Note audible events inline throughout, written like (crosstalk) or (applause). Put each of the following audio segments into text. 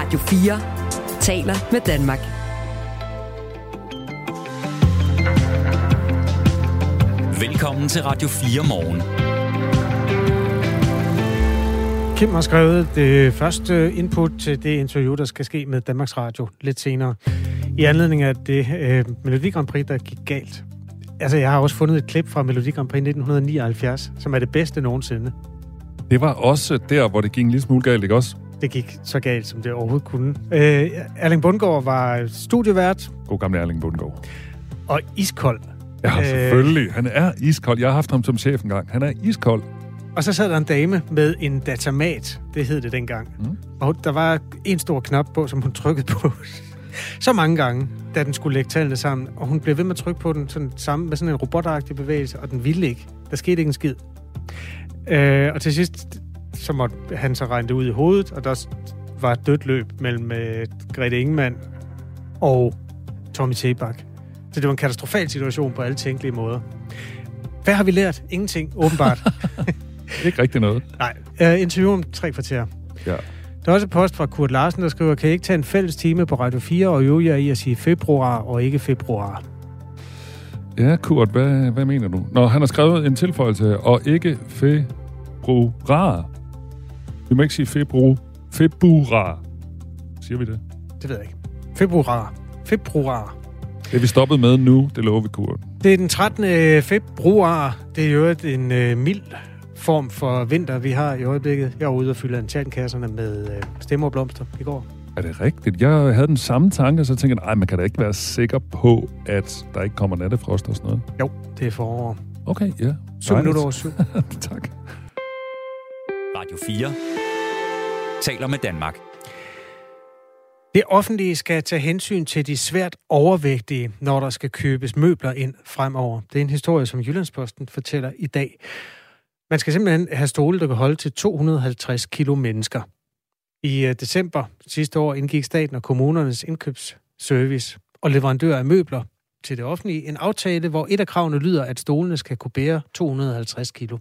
Radio 4 taler med Danmark. Velkommen til Radio 4 morgen. Kim har skrevet det første input til det interview, der skal ske med Danmarks Radio lidt senere. I anledning af det øh, Melodi Grand Prix, der gik galt. Altså, jeg har også fundet et klip fra Melodi Grand Prix 1979, som er det bedste nogensinde. Det var også der, hvor det gik en lille smule galt, ikke også? Det gik så galt, som det overhovedet kunne. Øh, Erling Bundgaard var studievært. God gamle Erling Bundgaard. Og iskold. Ja, øh, selvfølgelig. Han er iskold. Jeg har haft ham som chef engang. Han er iskold. Og så sad der en dame med en datamat, det hed det dengang. Mm. Og der var en stor knap på, som hun trykkede på (laughs) så mange gange, da den skulle lægge tallene sammen. Og hun blev ved med at trykke på den sådan, sammen med sådan en robotagtig bevægelse, og den ville ikke. Der skete ikke en skid. Øh, og til sidst, så måtte han så regne det ud i hovedet, og der var et dødt løb mellem øh, Grete Ingemann og Tommy Sebak. Så det var en katastrofal situation på alle tænkelige måder. Hvad har vi lært? Ingenting, åbenbart. (laughs) ikke rigtig noget. Nej. Uh, interview om tre kvarter. Ja. Der er også et post fra Kurt Larsen, der skriver, kan I ikke tage en fælles time på Radio 4 og øve jer i at sige februar og ikke februar? Ja, Kurt, hvad, hvad mener du? Når han har skrevet en tilføjelse, og ikke februar. Vi må ikke sige februar. Februar. Siger vi det? Det ved jeg ikke. Februar. Februar. Det er vi stoppet med nu, det lover vi, Kurt. Det er den 13. februar. Det er jo en øh, mild form for vinter, vi har i øjeblikket. Jeg var ude og fylde antennekasserne med øh, stemmer og blomster i går. Er det rigtigt? Jeg havde den samme tanke, så tænkte jeg, nej, man kan da ikke være sikker på, at der ikke kommer nattefrost og sådan noget. Jo, det er forår. Okay, ja. 7 minutter over 7. (laughs) tak. Radio 4 taler med Danmark. Det offentlige skal tage hensyn til de svært overvægtige, når der skal købes møbler ind fremover. Det er en historie, som Jyllandsposten fortæller i dag. Man skal simpelthen have stole, der kan holde til 250 kilo mennesker. I øh, december sidste år indgik staten og kommunernes indkøbsservice og leverandør af møbler til det offentlige en aftale, hvor et af kravene lyder, at stolene skal kunne bære 250 kilo.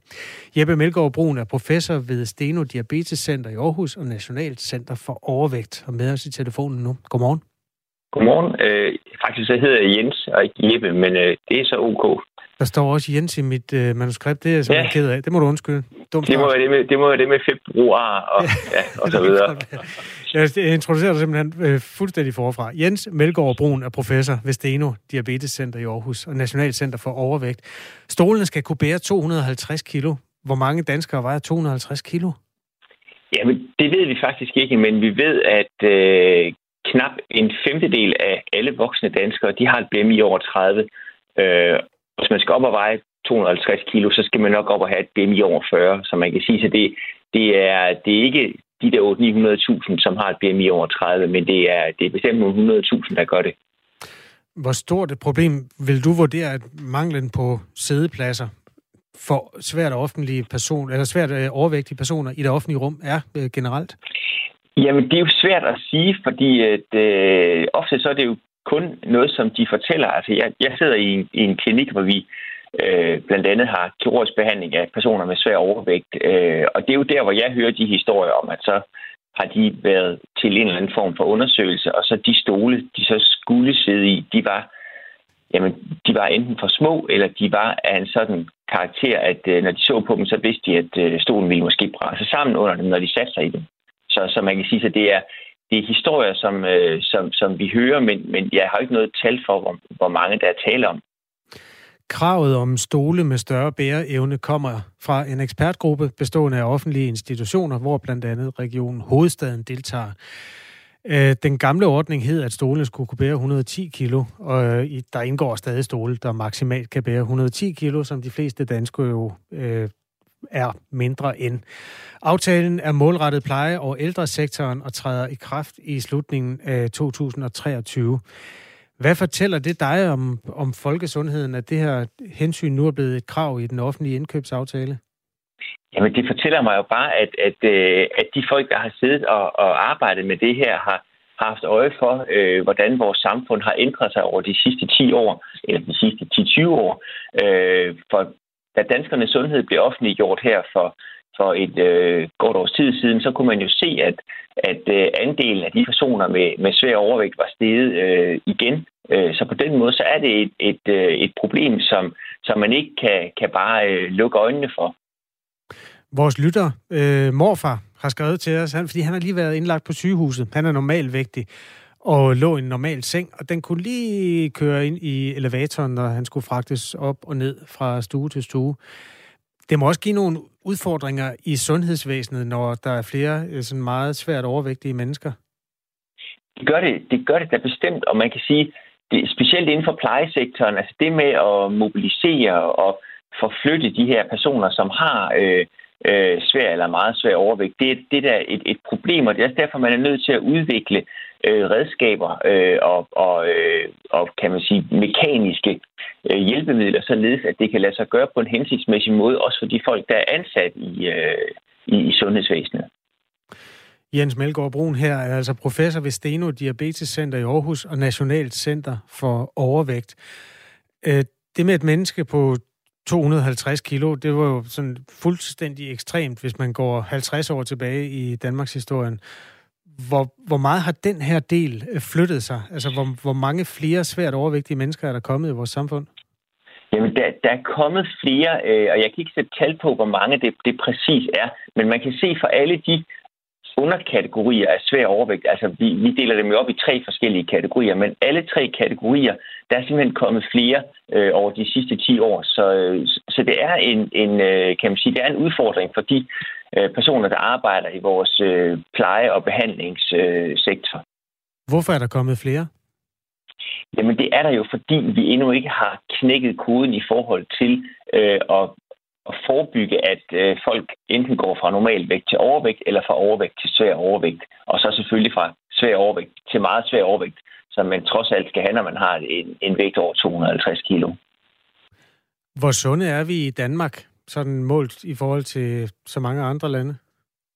Jeppe Melgaard Brun er professor ved Steno Diabetes Center i Aarhus og Nationalt Center for Overvægt og med os i telefonen nu. Godmorgen. Godmorgen. Øh, faktisk så hedder jeg Jens og ikke Jeppe, men øh, det er så ok. Der står også Jens i mit øh, manuskript. Det er jeg simpelthen ja. ked af. Det må du undskylde. Dumt det, må være det, med, det må være det med februar og, ja, og så (laughs) videre. jeg introducerer dig simpelthen øh, fuldstændig forfra. Jens Melgaard Brun er professor ved Steno Diabetes Center i Aarhus og National Center for Overvægt. Stolene skal kunne bære 250 kilo. Hvor mange danskere vejer 250 kilo? Jamen, det ved vi faktisk ikke, men vi ved, at øh, knap en femtedel af alle voksne danskere, de har et BMI over 30. Øh, hvis man skal op og veje 250 kilo, så skal man nok op og have et BMI over 40, så man kan sige, at det, det, er, det er ikke de der 800-900.000, som har et BMI over 30, men det er, det er bestemt nogle 100.000, der gør det. Hvor stort et problem vil du vurdere, at manglen på sædepladser for svært offentlige personer, eller svært øh, overvægtige personer i det offentlige rum er øh, generelt? Jamen, det er jo svært at sige, fordi at, øh, ofte så er det jo kun noget, som de fortæller. Altså, jeg, jeg sidder i en, i en klinik, hvor vi øh, blandt andet har kirurgisk behandling af personer med svær overvægt. Øh, og det er jo der, hvor jeg hører de historier om, at så har de været til en eller anden form for undersøgelse, og så de stole, de så skulle sidde i, de var, jamen, de var enten for små, eller de var af en sådan karakter, at øh, når de så på dem, så vidste de, at øh, stolen ville måske brænde sammen under dem, når de satte sig i dem. Så, så man kan sige, at det er, det er historier, som, øh, som, som vi hører, men, men jeg har ikke noget tal for, hvor, hvor mange der er tale om. Kravet om stole med større bæreevne kommer fra en ekspertgruppe bestående af offentlige institutioner, hvor blandt andet regionen Hovedstaden deltager. Øh, den gamle ordning hed, at stolene skulle kunne bære 110 kilo, og der indgår stadig stole, der maksimalt kan bære 110 kilo, som de fleste danskere jo øh, er mindre end. Aftalen er målrettet pleje- og ældresektoren og træder i kraft i slutningen af 2023. Hvad fortæller det dig om, om folkesundheden, at det her hensyn nu er blevet et krav i den offentlige indkøbsaftale? Jamen, det fortæller mig jo bare, at, at, øh, at de folk, der har siddet og, og arbejdet med det her, har, haft øje for, øh, hvordan vores samfund har ændret sig over de sidste 10 år, eller de sidste 10-20 år. Øh, for da danskernes sundhed blev offentliggjort her for, for et øh, godt års tid siden, så kunne man jo se, at, at øh, andelen af de personer med, med svær overvægt var steget øh, igen. Øh, så på den måde, så er det et, et, øh, et problem, som, som man ikke kan, kan bare øh, lukke øjnene for. Vores lytter, øh, morfar, har skrevet til os, han, fordi han har lige været indlagt på sygehuset. Han er normalvægtig og lå i en normal seng, og den kunne lige køre ind i elevatoren, når han skulle fragtes op og ned fra stue til stue. Det må også give nogle udfordringer i sundhedsvæsenet, når der er flere øh, sådan meget svært overvægtige mennesker. Det gør det, det gør det da bestemt, og man kan sige, det, specielt inden for plejesektoren, altså det med at mobilisere og forflytte de her personer, som har øh, øh, svær eller meget svær overvægt, det, det er et, et problem, og det er derfor, man er nødt til at udvikle øh, redskaber øh, og, og, øh, og, kan man sige, mekaniske øh, hjælpemidler, således at det kan lade sig gøre på en hensigtsmæssig måde, også for de folk, der er ansat i, øh, i, i sundhedsvæsenet. Jens Melgaard Brun her er altså professor ved Steno Diabetes Center i Aarhus og Nationalt Center for Overvægt. Øh, det med et menneske på 250 kilo, det var jo sådan fuldstændig ekstremt, hvis man går 50 år tilbage i Danmarks historien. Hvor, hvor meget har den her del øh, flyttet sig? Altså, hvor, hvor mange flere svært overvægtige mennesker er der kommet i vores samfund? Jamen, der, der er kommet flere, øh, og jeg kan ikke sætte tal på, hvor mange det, det præcis er, men man kan se for alle de underkategorier af svær overvægt, altså vi, vi deler dem jo op i tre forskellige kategorier, men alle tre kategorier, der er simpelthen kommet flere øh, over de sidste 10 år. Så, øh, så det er en, en øh, kan man sige, det er en udfordring for de personer, der arbejder i vores øh, pleje- og behandlingssektor. Øh, Hvorfor er der kommet flere? Jamen det er der jo, fordi vi endnu ikke har knækket koden i forhold til øh, at at forebygge, at øh, folk enten går fra normal vægt til overvægt, eller fra overvægt til svær overvægt. Og så selvfølgelig fra svær overvægt til meget svær overvægt, som man trods alt skal have, når man har en, en vægt over 250 kilo. Hvor sunde er vi i Danmark, sådan målt i forhold til så mange andre lande?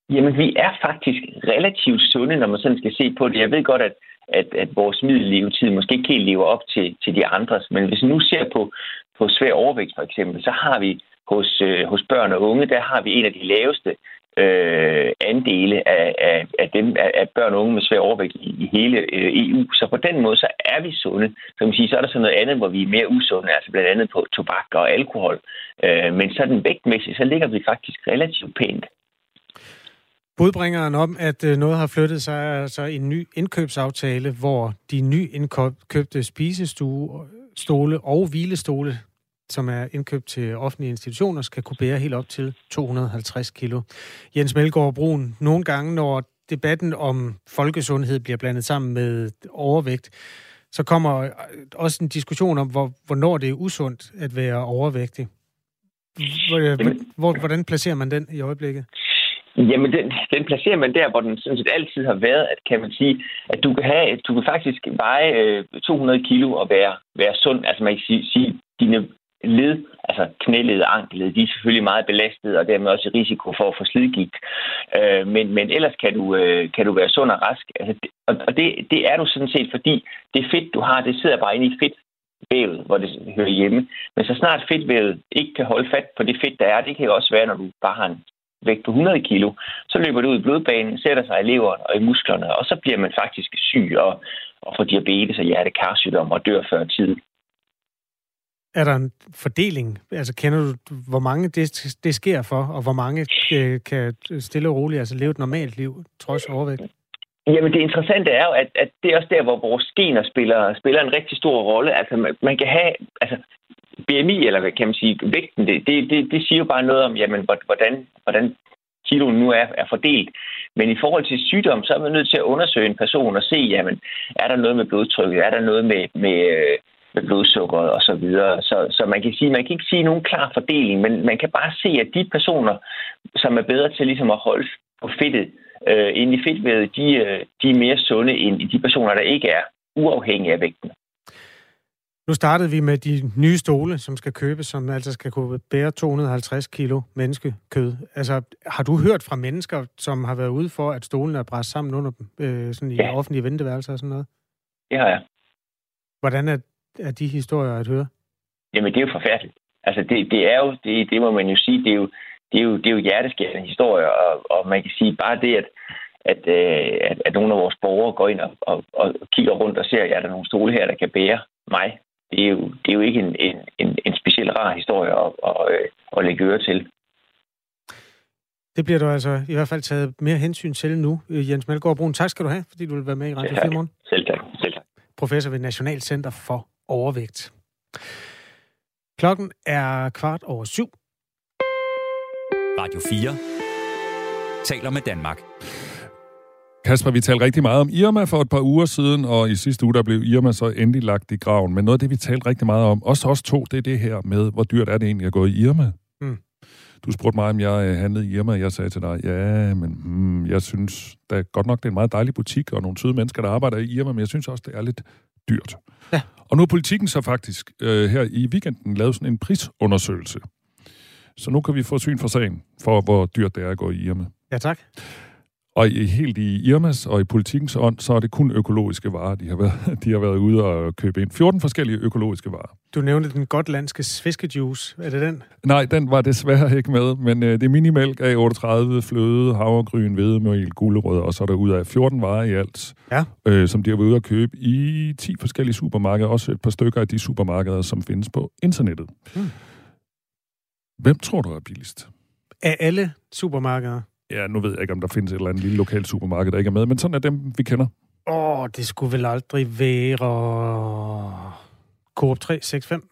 Jamen, vi er faktisk relativt sunde, når man sådan skal se på det. Jeg ved godt, at, at, at vores middellevetid måske ikke helt lever op til, til de andres, men hvis vi nu ser på, på svær overvægt for eksempel, så har vi hos, øh, hos børn og unge, der har vi en af de laveste øh, andele af, af, af, dem, af, af børn og unge med svær overvægt i, i hele øh, EU. Så på den måde, så er vi sunde. Så, man sige, så er der så noget andet, hvor vi er mere usunde, altså blandt andet på tobak og alkohol. Øh, men sådan vægtmæssigt, så ligger vi faktisk relativt pænt. Budbringeren om, at øh, noget har flyttet sig, er altså en ny indkøbsaftale, hvor de nyindkøbte spisestue, stole og hvilestole som er indkøbt til offentlige institutioner, skal kunne bære helt op til 250 kilo. Jens Melgaard Brun, nogle gange, når debatten om folkesundhed bliver blandet sammen med overvægt, så kommer også en diskussion om, hvor, hvornår det er usundt at være overvægtig. Hvordan placerer man den i øjeblikket? Jamen, den, den placerer man der, hvor den sådan set altid har været, at kan man sige, at du kan, have, du kan faktisk veje 200 øh, kilo og være, være sund. Altså man kan sige, sige dine led, altså knæled og ankelled, de er selvfølgelig meget belastet, og dermed også i risiko for at få slidgigt. Øh, men, men ellers kan du, øh, kan du være sund og rask. Altså, og og det, det er du sådan set, fordi det fedt, du har, det sidder bare inde i fedt vævet, hvor det hører hjemme. Men så snart fedtvævet ikke kan holde fat på det fedt, der er, det kan jo også være, når du bare har en vægt på 100 kilo, så løber det ud i blodbanen, sætter sig i leveren og i musklerne, og så bliver man faktisk syg og, og får diabetes og hjertekarsygdom og dør før tid. Er der en fordeling? Altså kender du, hvor mange det, det sker for, og hvor mange øh, kan stille og roligt altså leve et normalt liv, trods overvægt? Jamen det interessante er jo, at, at det er også der, hvor vores gener spiller, spiller en rigtig stor rolle. Altså man, man kan have, altså BMI, eller hvad kan man sige, vægten, det, det, det, det siger jo bare noget om, jamen, hvordan, hvordan kiloen nu er, er fordelt. Men i forhold til sygdom, så er man nødt til at undersøge en person og se, jamen, er der noget med blodtrykket, er der noget med, med øh, med blodsukkeret og så videre. Så, så man kan sige, man kan ikke sige nogen klar fordeling, men man kan bare se, at de personer, som er bedre til ligesom at holde på fedtet øh, inde i fedtvævet, de, øh, de er mere sunde end de personer, der ikke er uafhængige af vægten. Nu startede vi med de nye stole, som skal købes, som altså skal kunne bære 250 kilo menneskekød. Altså, har du hørt fra mennesker, som har været ude for, at stolen er bræst sammen under dem, øh, sådan i ja. offentlige venteværelser og sådan noget? Det har jeg. Hvordan er er de historier at høre? Jamen, det er jo forfærdeligt. Altså, det, det er jo, det, det må man jo sige, det er jo, det er jo, det er jo hjerteskærende historier, og, og man kan sige bare det, at, at, øh, at, at nogle af vores borgere går ind og, og, og kigger rundt og ser, at ja, der er nogle stole her, der kan bære mig. Det er jo, det er jo ikke en, en, en, en speciel rar historie at, at, øh, at lægge øre til. Det bliver du altså i hvert fald taget mere hensyn til nu. Øh, Jens Melgaard Brun, tak skal du have, fordi du vil være med i Radio 4 morgen. Selv tak. Selv tak. Professor ved Nationalcenter for Overvægt. Klokken er kvart over syv. Radio 4 taler med Danmark. Kasper, vi talte rigtig meget om Irma for et par uger siden, og i sidste uge der blev Irma så endelig lagt i graven. Men noget af det, vi talte rigtig meget om, også os to, det er det her med, hvor dyrt er det egentlig at gå i Irma? Mm. Du spurgte mig, om jeg øh, handlede i Irma, og jeg sagde til dig, ja, men hmm, jeg synes da godt nok, det er en meget dejlig butik, og nogle søde mennesker, der arbejder i Irma, men jeg synes også, det er lidt dyrt. Ja. Og nu har politikken så faktisk øh, her i weekenden lavet sådan en prisundersøgelse. Så nu kan vi få syn for sagen for, hvor dyrt det er at gå i Irma. Ja, tak. Og i, helt i Irmas og i politikens ånd, så er det kun økologiske varer, de har været, (laughs) de har været ude og købe ind. 14 forskellige økologiske varer. Du nævnte den gotlandske fiskejuice. Er det den? Nej, den var desværre ikke med, men øh, det er minimælk af 38, fløde, havregryn, hvedemel, gulerødder, og så er der ud af 14 varer i alt, Ja. øh, som de har været ude at købe i 10 forskellige supermarkeder, også et par stykker af de supermarkeder, som findes på internettet. Hmm. Hvem tror du er billigst? Af alle supermarkeder? Ja, nu ved jeg ikke, om der findes et eller andet lille lokalt supermarked, der ikke er med, men sådan er dem, vi kender. Åh, oh, det skulle vel aldrig være... Coop 365.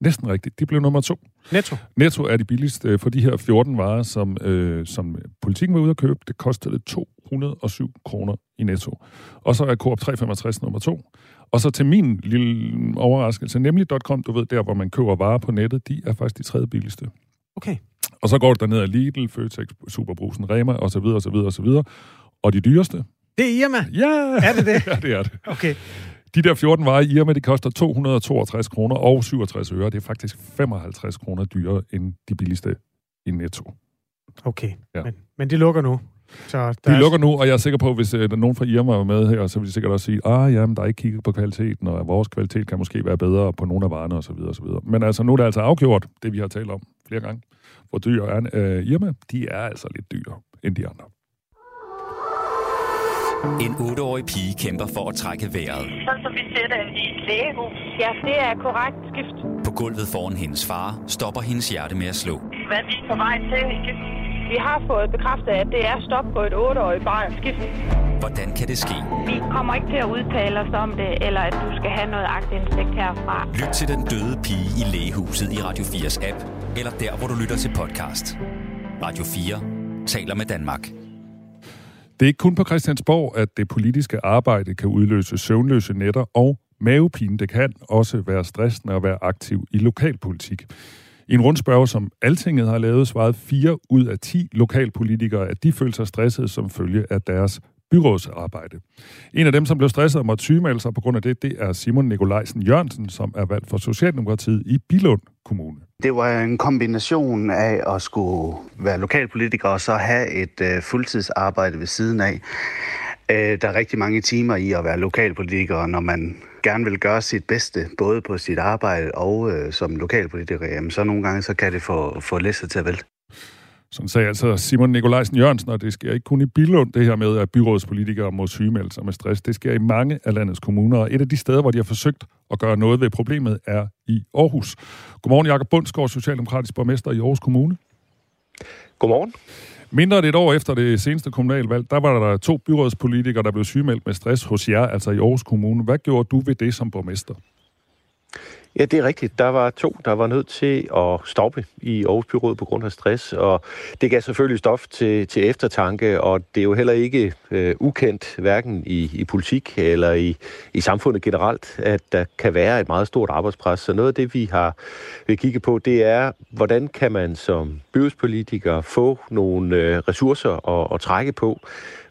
Næsten rigtigt. De blev nummer to. Netto. Netto er de billigste øh, for de her 14 varer, som, øh, som politikken var ude at købe. Det kostede 207 kroner i netto. Og så er Coop 365 nummer to. Og så til min lille overraskelse, nemlig.com, du ved, der hvor man køber varer på nettet, de er faktisk de tredje billigste. Okay. Og så går det derned af Lidl, Føtex, Superbrusen, Rema og så videre, og så videre, og så videre. Og de dyreste? Det er Irma. Ja! Er det det? (laughs) ja, det er det. Okay. De der 14 varer i Irma, de koster 262 kroner og 67 øre. Det er faktisk 55 kroner dyrere end de billigste i Netto. Okay. Ja. Men, men de lukker nu. Så der De er- lukker nu, og jeg er sikker på, at hvis øh, der nogen fra Irma er med her, så vil de sikkert også sige, ah jamen, der er ikke kigget på kvaliteten, og vores kvalitet kan måske være bedre på nogle af varerne osv. osv. Men altså, nu er det altså afgjort, det vi har talt om flere gange. Hvor dyr er øh, Irma? De er altså lidt dyrere end de andre. En 8-årig pige kæmper for at trække vejret. Sådan som vi ser det i et lægehus. Ja, det er korrekt skift. På gulvet foran hendes far stopper hendes hjerte med at slå. Hvad vi er på vej til? Vi har fået bekræftet, at det er stop på et 8-årigt barn skift. Hvordan kan det ske? Vi kommer ikke til at udtale os om det, eller at du skal have noget agtindsigt herfra. Lyt til den døde pige i lægehuset i Radio 4's app, eller der, hvor du lytter til podcast. Radio 4 taler med Danmark. Det er ikke kun på Christiansborg, at det politiske arbejde kan udløse søvnløse nætter og mavepine. Det kan også være stressende at være aktiv i lokalpolitik. I en rundspørg, som Altinget har lavet, svarede 4 ud af 10 lokalpolitikere, at de følte sig stresset som følge af deres byrådsarbejde. En af dem, som blev stresset og måtte sygemelde sig på grund af det, det er Simon Nikolajsen Jørgensen, som er valgt for Socialdemokratiet i Bilund Kommune. Det var en kombination af at skulle være lokalpolitiker og så have et øh, fuldtidsarbejde ved siden af. Øh, der er rigtig mange timer i at være lokalpolitiker, når man gerne vil gøre sit bedste, både på sit arbejde og øh, som lokalpolitiker, jamen, så nogle gange så kan det få, få læsset til at vælte. Sådan sagde altså Simon Nikolajsen Jørgensen, og det sker ikke kun i Bilund, det her med, at byrådspolitikere må sygemelde sig med stress. Det sker i mange af landets kommuner, og et af de steder, hvor de har forsøgt at gøre noget ved problemet, er i Aarhus. Godmorgen, Jakob Bundsgaard, Socialdemokratisk borgmester i Aarhus Kommune. Godmorgen. Mindre end et år efter det seneste kommunalvalg, der var der to byrådspolitikere, der blev sygemeldt med stress hos jer, altså i Aarhus Kommune. Hvad gjorde du ved det som borgmester? Ja, det er rigtigt. Der var to, der var nødt til at stoppe i Aarhus Byrådet på grund af stress, og det gav selvfølgelig stof til, til eftertanke, og det er jo heller ikke øh, ukendt, hverken i, i politik eller i, i samfundet generelt, at der kan være et meget stort arbejdspres. Så noget af det, vi har vil kigge på, det er, hvordan kan man som byrådspolitiker få nogle øh, ressourcer at, at trække på,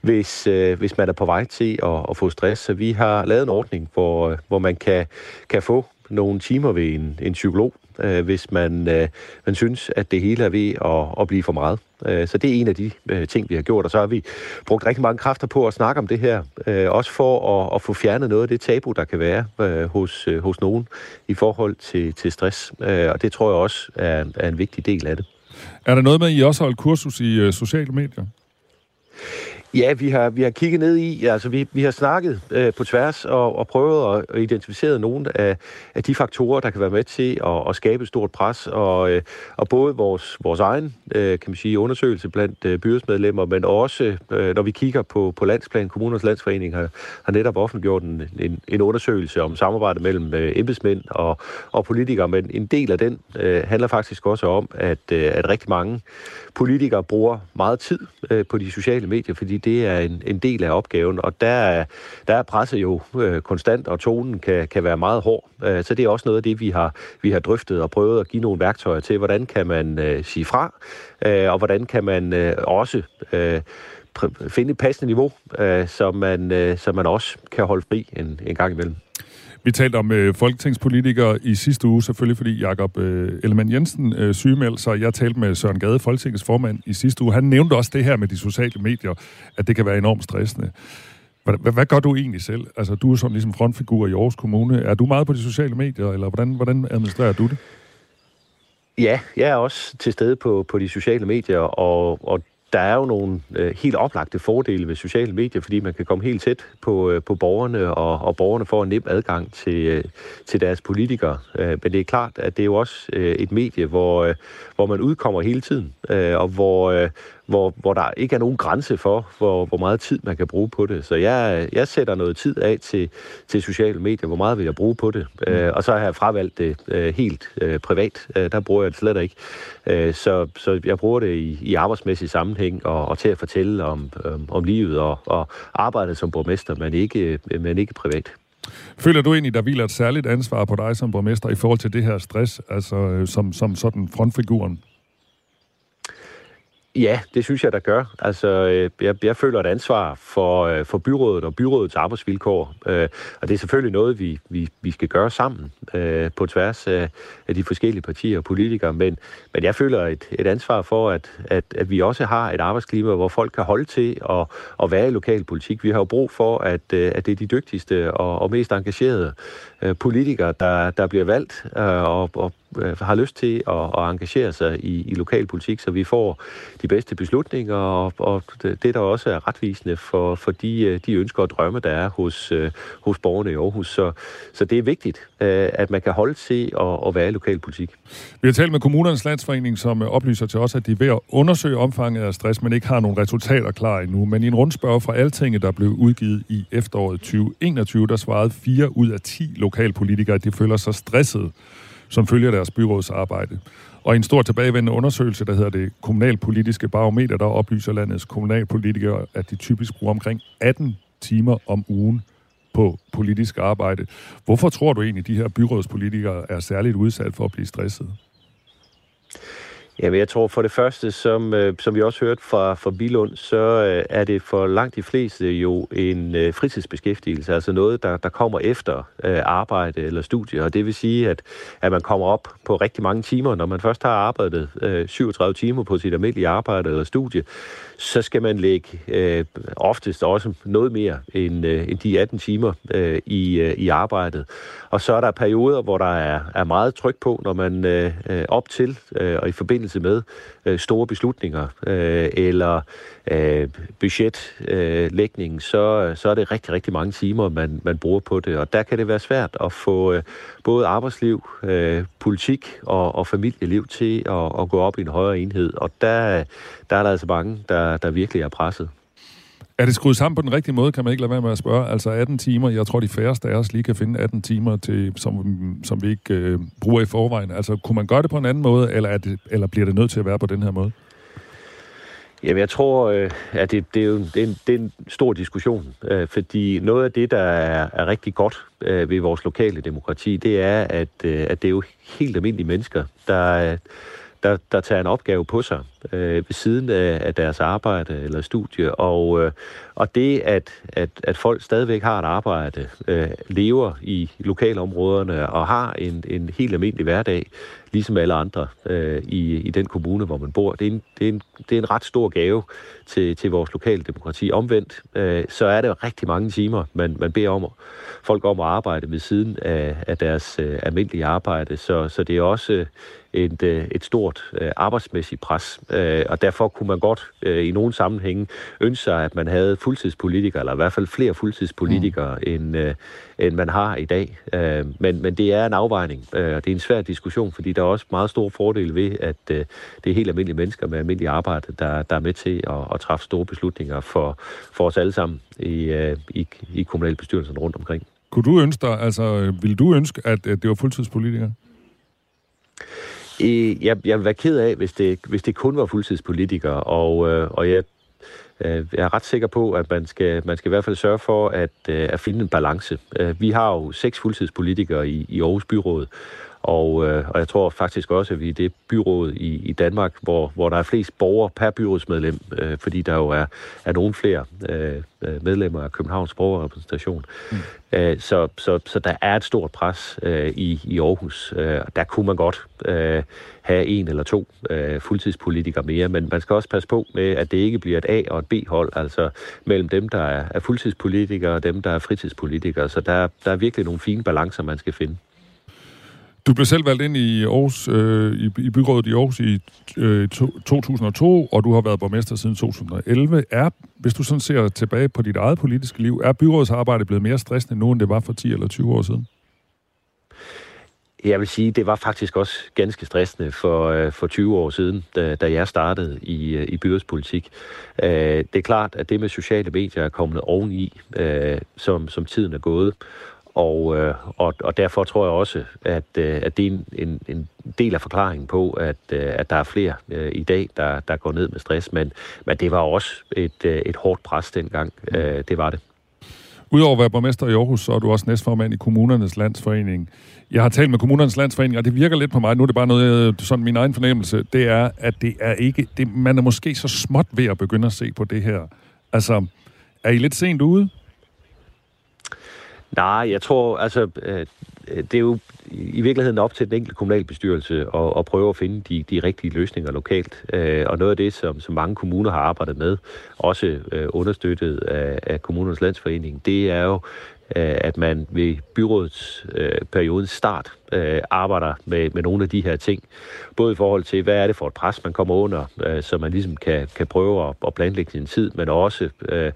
hvis, øh, hvis man er på vej til at, at få stress. Så vi har lavet en ordning, hvor, øh, hvor man kan, kan få nogle timer ved en, en psykolog, øh, hvis man, øh, man synes, at det hele er ved at, at blive for meget. Øh, så det er en af de øh, ting, vi har gjort, og så har vi brugt rigtig mange kræfter på at snakke om det her, øh, også for at, at få fjernet noget af det tabu, der kan være øh, hos, øh, hos nogen i forhold til, til stress. Øh, og det tror jeg også er, er en vigtig del af det. Er der noget med, at I også har holdt kursus i øh, sociale medier? Ja, vi har, vi har kigget ned i, altså vi, vi har snakket øh, på tværs og, og prøvet at, at identificere nogle af, af de faktorer, der kan være med til at, at skabe et stort pres, og, øh, og både vores, vores egen øh, kan man sige, undersøgelse blandt øh, byrådsmedlemmer, men også øh, når vi kigger på, på landsplan, kommunernes landsforening har, har netop offentliggjort en, en, en undersøgelse om samarbejde mellem øh, embedsmænd og, og politikere, men en del af den øh, handler faktisk også om, at, øh, at rigtig mange politikere bruger meget tid øh, på de sociale medier, fordi det er en, en del af opgaven, og der er, der er presset jo øh, konstant, og tonen kan, kan være meget hård. Øh, så det er også noget af det, vi har, vi har drøftet og prøvet at give nogle værktøjer til, hvordan kan man øh, sige fra, øh, og hvordan kan man øh, også øh, finde et passende niveau, øh, så, man, øh, så man også kan holde fri en, en gang imellem. Vi talte om øh, folketingspolitikere i sidste uge, selvfølgelig fordi Jakob øh, Ellemann Jensen øh, sygemeldte sig. Jeg talte med Søren Gade, Folketingets formand, i sidste uge. Han nævnte også det her med de sociale medier, at det kan være enormt stressende. Hvad, hvad, gør du egentlig selv? Altså, du er sådan ligesom frontfigur i Aarhus Kommune. Er du meget på de sociale medier, eller hvordan, hvordan administrerer du det? Ja, jeg er også til stede på, på de sociale medier, og, og der er jo nogle øh, helt oplagte fordele ved sociale medier, fordi man kan komme helt tæt på, øh, på borgerne, og, og borgerne får en nem adgang til, øh, til deres politikere. Øh, men det er klart, at det er jo også øh, et medie, hvor, øh, hvor man udkommer hele tiden, øh, og hvor, øh, hvor, hvor der ikke er nogen grænse for, hvor, hvor meget tid man kan bruge på det. Så jeg, jeg sætter noget tid af til, til sociale medier. Hvor meget vil jeg bruge på det? Mm. Øh, og så har jeg fravalgt det øh, helt øh, privat. Øh, der bruger jeg det slet ikke. Øh, så, så jeg bruger det i, i arbejdsmæssig sammenhæng og, og til at fortælle om, øh, om livet og, og arbejdet som borgmester, men ikke, men ikke privat. Føler du egentlig, der hviler et særligt ansvar på dig som borgmester i forhold til det her stress, altså øh, som, som sådan frontfiguren? Ja, det synes jeg, der gør. Altså, øh, jeg, jeg føler et ansvar for, øh, for byrådet og byrådets arbejdsvilkår. Øh, og det er selvfølgelig noget, vi, vi, vi skal gøre sammen på tværs af, af de forskellige partier og politikere. Men, men jeg føler et, et ansvar for, at, at, at vi også har et arbejdsklima, hvor folk kan holde til at, at være i lokalpolitik. Vi har jo brug for, at, at det er de dygtigste og, og mest engagerede politikere, der, der bliver valgt og, og Øh, har lyst til at, at engagere sig i, i lokalpolitik, så vi får de bedste beslutninger, og, og det der også er retvisende for, for de, øh, de ønsker og drømme, der er hos, øh, hos borgerne i Aarhus. Så, så det er vigtigt, at man kan holde til at, at være i lokalpolitik. Vi har talt med Kommunernes Landsforening, som oplyser til os, at de er ved at undersøge omfanget af stress, men ikke har nogen resultater klar endnu. Men i en rundspørg fra Altinget, der blev udgivet i efteråret 2021, der svarede 4 ud af 10 lokalpolitikere, at de føler sig stresset som følger deres byrådsarbejde. Og i en stor tilbagevendende undersøgelse, der hedder det kommunalpolitiske barometer, der oplyser landets kommunalpolitikere, at de typisk bruger omkring 18 timer om ugen på politisk arbejde. Hvorfor tror du egentlig, at de her byrådspolitikere er særligt udsat for at blive stresset? Jamen, jeg tror for det første, som, øh, som vi også hørte fra, fra Bilund, så øh, er det for langt de fleste jo en øh, fritidsbeskæftigelse, altså noget, der, der kommer efter arbejde eller studie. Og det vil sige, at, at man kommer op på rigtig mange timer. Når man først har arbejdet 37 timer på sit almindelige arbejde eller studie, så skal man lægge øh, oftest også noget mere end, øh, end de 18 timer øh, i, øh, i arbejdet. Og så er der perioder, hvor der er, er meget tryk på, når man øh, øh op til øh, og i forbindelse med øh, store beslutninger øh, eller øh, budgetlægning, øh, så, så er det rigtig, rigtig mange timer, man, man bruger på det. Og der kan det være svært at få øh, både arbejdsliv, øh, politik og, og familieliv til at, at gå op i en højere enhed. Og der, der er der altså mange, der, der virkelig er presset. Er det skruet sammen på den rigtige måde, kan man ikke lade være med at spørge. Altså 18 timer, jeg tror de færreste af os lige kan finde 18 timer, til, som, som vi ikke øh, bruger i forvejen. Altså kunne man gøre det på en anden måde, eller, er det, eller bliver det nødt til at være på den her måde? Jamen, jeg tror, øh, at det, det, er jo, det, er en, det er en stor diskussion, øh, fordi noget af det, der er, er rigtig godt øh, ved vores lokale demokrati, det er, at, øh, at det er jo helt almindelige mennesker, der, der, der tager en opgave på sig øh, ved siden af, af deres arbejde eller studie. Og, øh, og det, at, at, at folk stadigvæk har et arbejde, øh, lever i lokalområderne og har en, en helt almindelig hverdag, ligesom alle andre øh, i, i den kommune, hvor man bor. Det er en, det er en, det er en ret stor gave til, til vores lokale demokrati. Omvendt, øh, så er det rigtig mange timer, man, man beder om folk om at arbejde ved siden af, af deres øh, almindelige arbejde. Så, så det er også øh, et, øh, et stort øh, arbejdsmæssigt pres. Øh, og derfor kunne man godt øh, i nogle sammenhænge ønske sig, at man havde fuldtidspolitikere, eller i hvert fald flere fuldtidspolitikere, mm. end, øh, end man har i dag. Øh, men, men det er en afvejning, øh, og det er en svær diskussion, fordi der er også meget store fordele ved, at øh, det er helt almindelige mennesker med almindelig arbejde, der, der er med til at, at træffe store beslutninger for, for os alle sammen i, øh, i, i kommunalbestyrelsen rundt omkring. Kunne du ønske dig, altså, vil du ønske, at, at det var fuldtidspolitikere? Jeg, jeg vil være ked af, hvis det, hvis det kun var fuldtidspolitikere, og, øh, og jeg, øh, jeg er ret sikker på, at man skal, man skal i hvert fald sørge for at, øh, at finde en balance. Øh, vi har jo seks fuldtidspolitikere i, i Aarhus Byråd, og, øh, og jeg tror faktisk også, at vi er det byråd i, i Danmark, hvor, hvor der er flest borgere per byrådsmedlem, øh, fordi der jo er, er nogle flere øh, medlemmer af Københavns borgerrepræsentation. Mm. Øh, så, så, så der er et stort pres øh, i, i Aarhus. Øh, der kunne man godt øh, have en eller to øh, fuldtidspolitikere mere, men man skal også passe på med, at det ikke bliver et A- og et B-hold, altså mellem dem, der er, er fuldtidspolitikere og dem, der er fritidspolitikere. Så der, der er virkelig nogle fine balancer, man skal finde. Du blev selv valgt ind i Aarhus, øh, i, i byrådet i Aarhus i øh, to, 2002, og du har været borgmester siden 2011. Er, hvis du sådan ser tilbage på dit eget politiske liv, er byrådsarbejdet blevet mere stressende nu, end det var for 10 eller 20 år siden? Jeg vil sige, det var faktisk også ganske stressende for, øh, for 20 år siden, da, da jeg startede i, øh, i byrådspolitik. Øh, det er klart, at det med sociale medier er kommet oveni, øh, som, som tiden er gået. Og, øh, og, og derfor tror jeg også, at, øh, at det er en, en del af forklaringen på, at, øh, at der er flere øh, i dag, der, der går ned med stress. Men, men det var også et, øh, et hårdt pres dengang. Øh, det var det. Udover at være borgmester i Aarhus, så er du også næstformand i Kommunernes Landsforening. Jeg har talt med Kommunernes Landsforening, og det virker lidt på mig, nu er det bare noget, sådan min egen fornemmelse, det er, at det er ikke, det, man er måske så småt ved at begynde at se på det her. Altså, er I lidt sent ude? Nej, jeg tror, altså, øh, øh, det er jo i virkeligheden op til den enkelte kommunalbestyrelse at, at prøve at finde de, de rigtige løsninger lokalt. Øh, og noget af det, som, som mange kommuner har arbejdet med, også understøttet af, af kommunernes landsforening, det er jo, at man ved byrådets periodens start øh, arbejder med, med nogle af de her ting. Både i forhold til, hvad er det for et pres, man kommer under, øh, så man ligesom kan, kan prøve at, at planlægge sin tid, men også øh,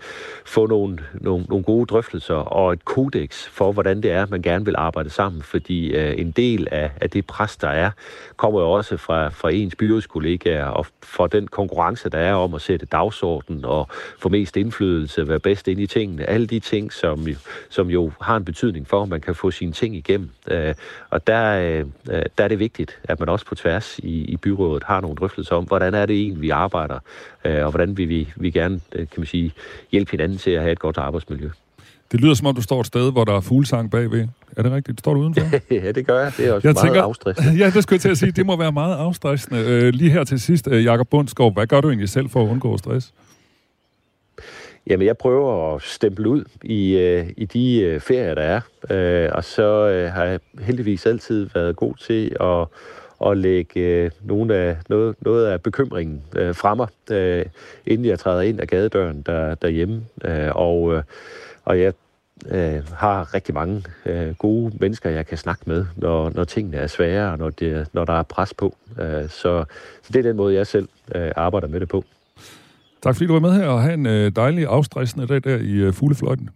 få nogle, nogle, nogle gode drøftelser og et kodex for, hvordan det er, man gerne vil arbejde sammen. Fordi øh, en del af, af det pres, der er, kommer jo også fra, fra ens byrådskollegaer og fra den konkurrence, der er om at sætte dagsordenen og få mest indflydelse, være bedst ind i tingene. Alle de ting, som, som jo har en betydning for, om man kan få sine ting igennem. Øh, og og der, øh, der er det vigtigt, at man også på tværs i, i byrådet har nogle drøftelser om, hvordan er det egentlig, vi arbejder, øh, og hvordan vil vi, vi gerne øh, kan man sige, hjælpe hinanden til at have et godt arbejdsmiljø. Det lyder som om, du står et sted, hvor der er fuglesang bagved. Er det rigtigt? Står du udenfor? (laughs) ja, det gør jeg. Det er også jeg meget tænker, afstressende. (laughs) ja, det skulle jeg til at sige. Det må være meget afstressende. Øh, lige her til sidst, øh, Jakob Bundsgaard, hvad gør du egentlig selv for at undgå stress? Jamen, jeg prøver at stemple ud i, øh, i de øh, ferier, der er. Øh, og så øh, har jeg heldigvis altid været god til at, at lægge øh, nogle af, noget, noget af bekymringen øh, fra mig, øh, inden jeg træder ind af gadedøren der, derhjemme. Øh, og, øh, og jeg øh, har rigtig mange øh, gode mennesker, jeg kan snakke med, når, når tingene er svære, og når, det, når der er pres på. Øh, så, så det er den måde, jeg selv øh, arbejder med det på. Tak fordi du var med her, og have en øh, dejlig afstressende dag der i øh, fuglefløjten.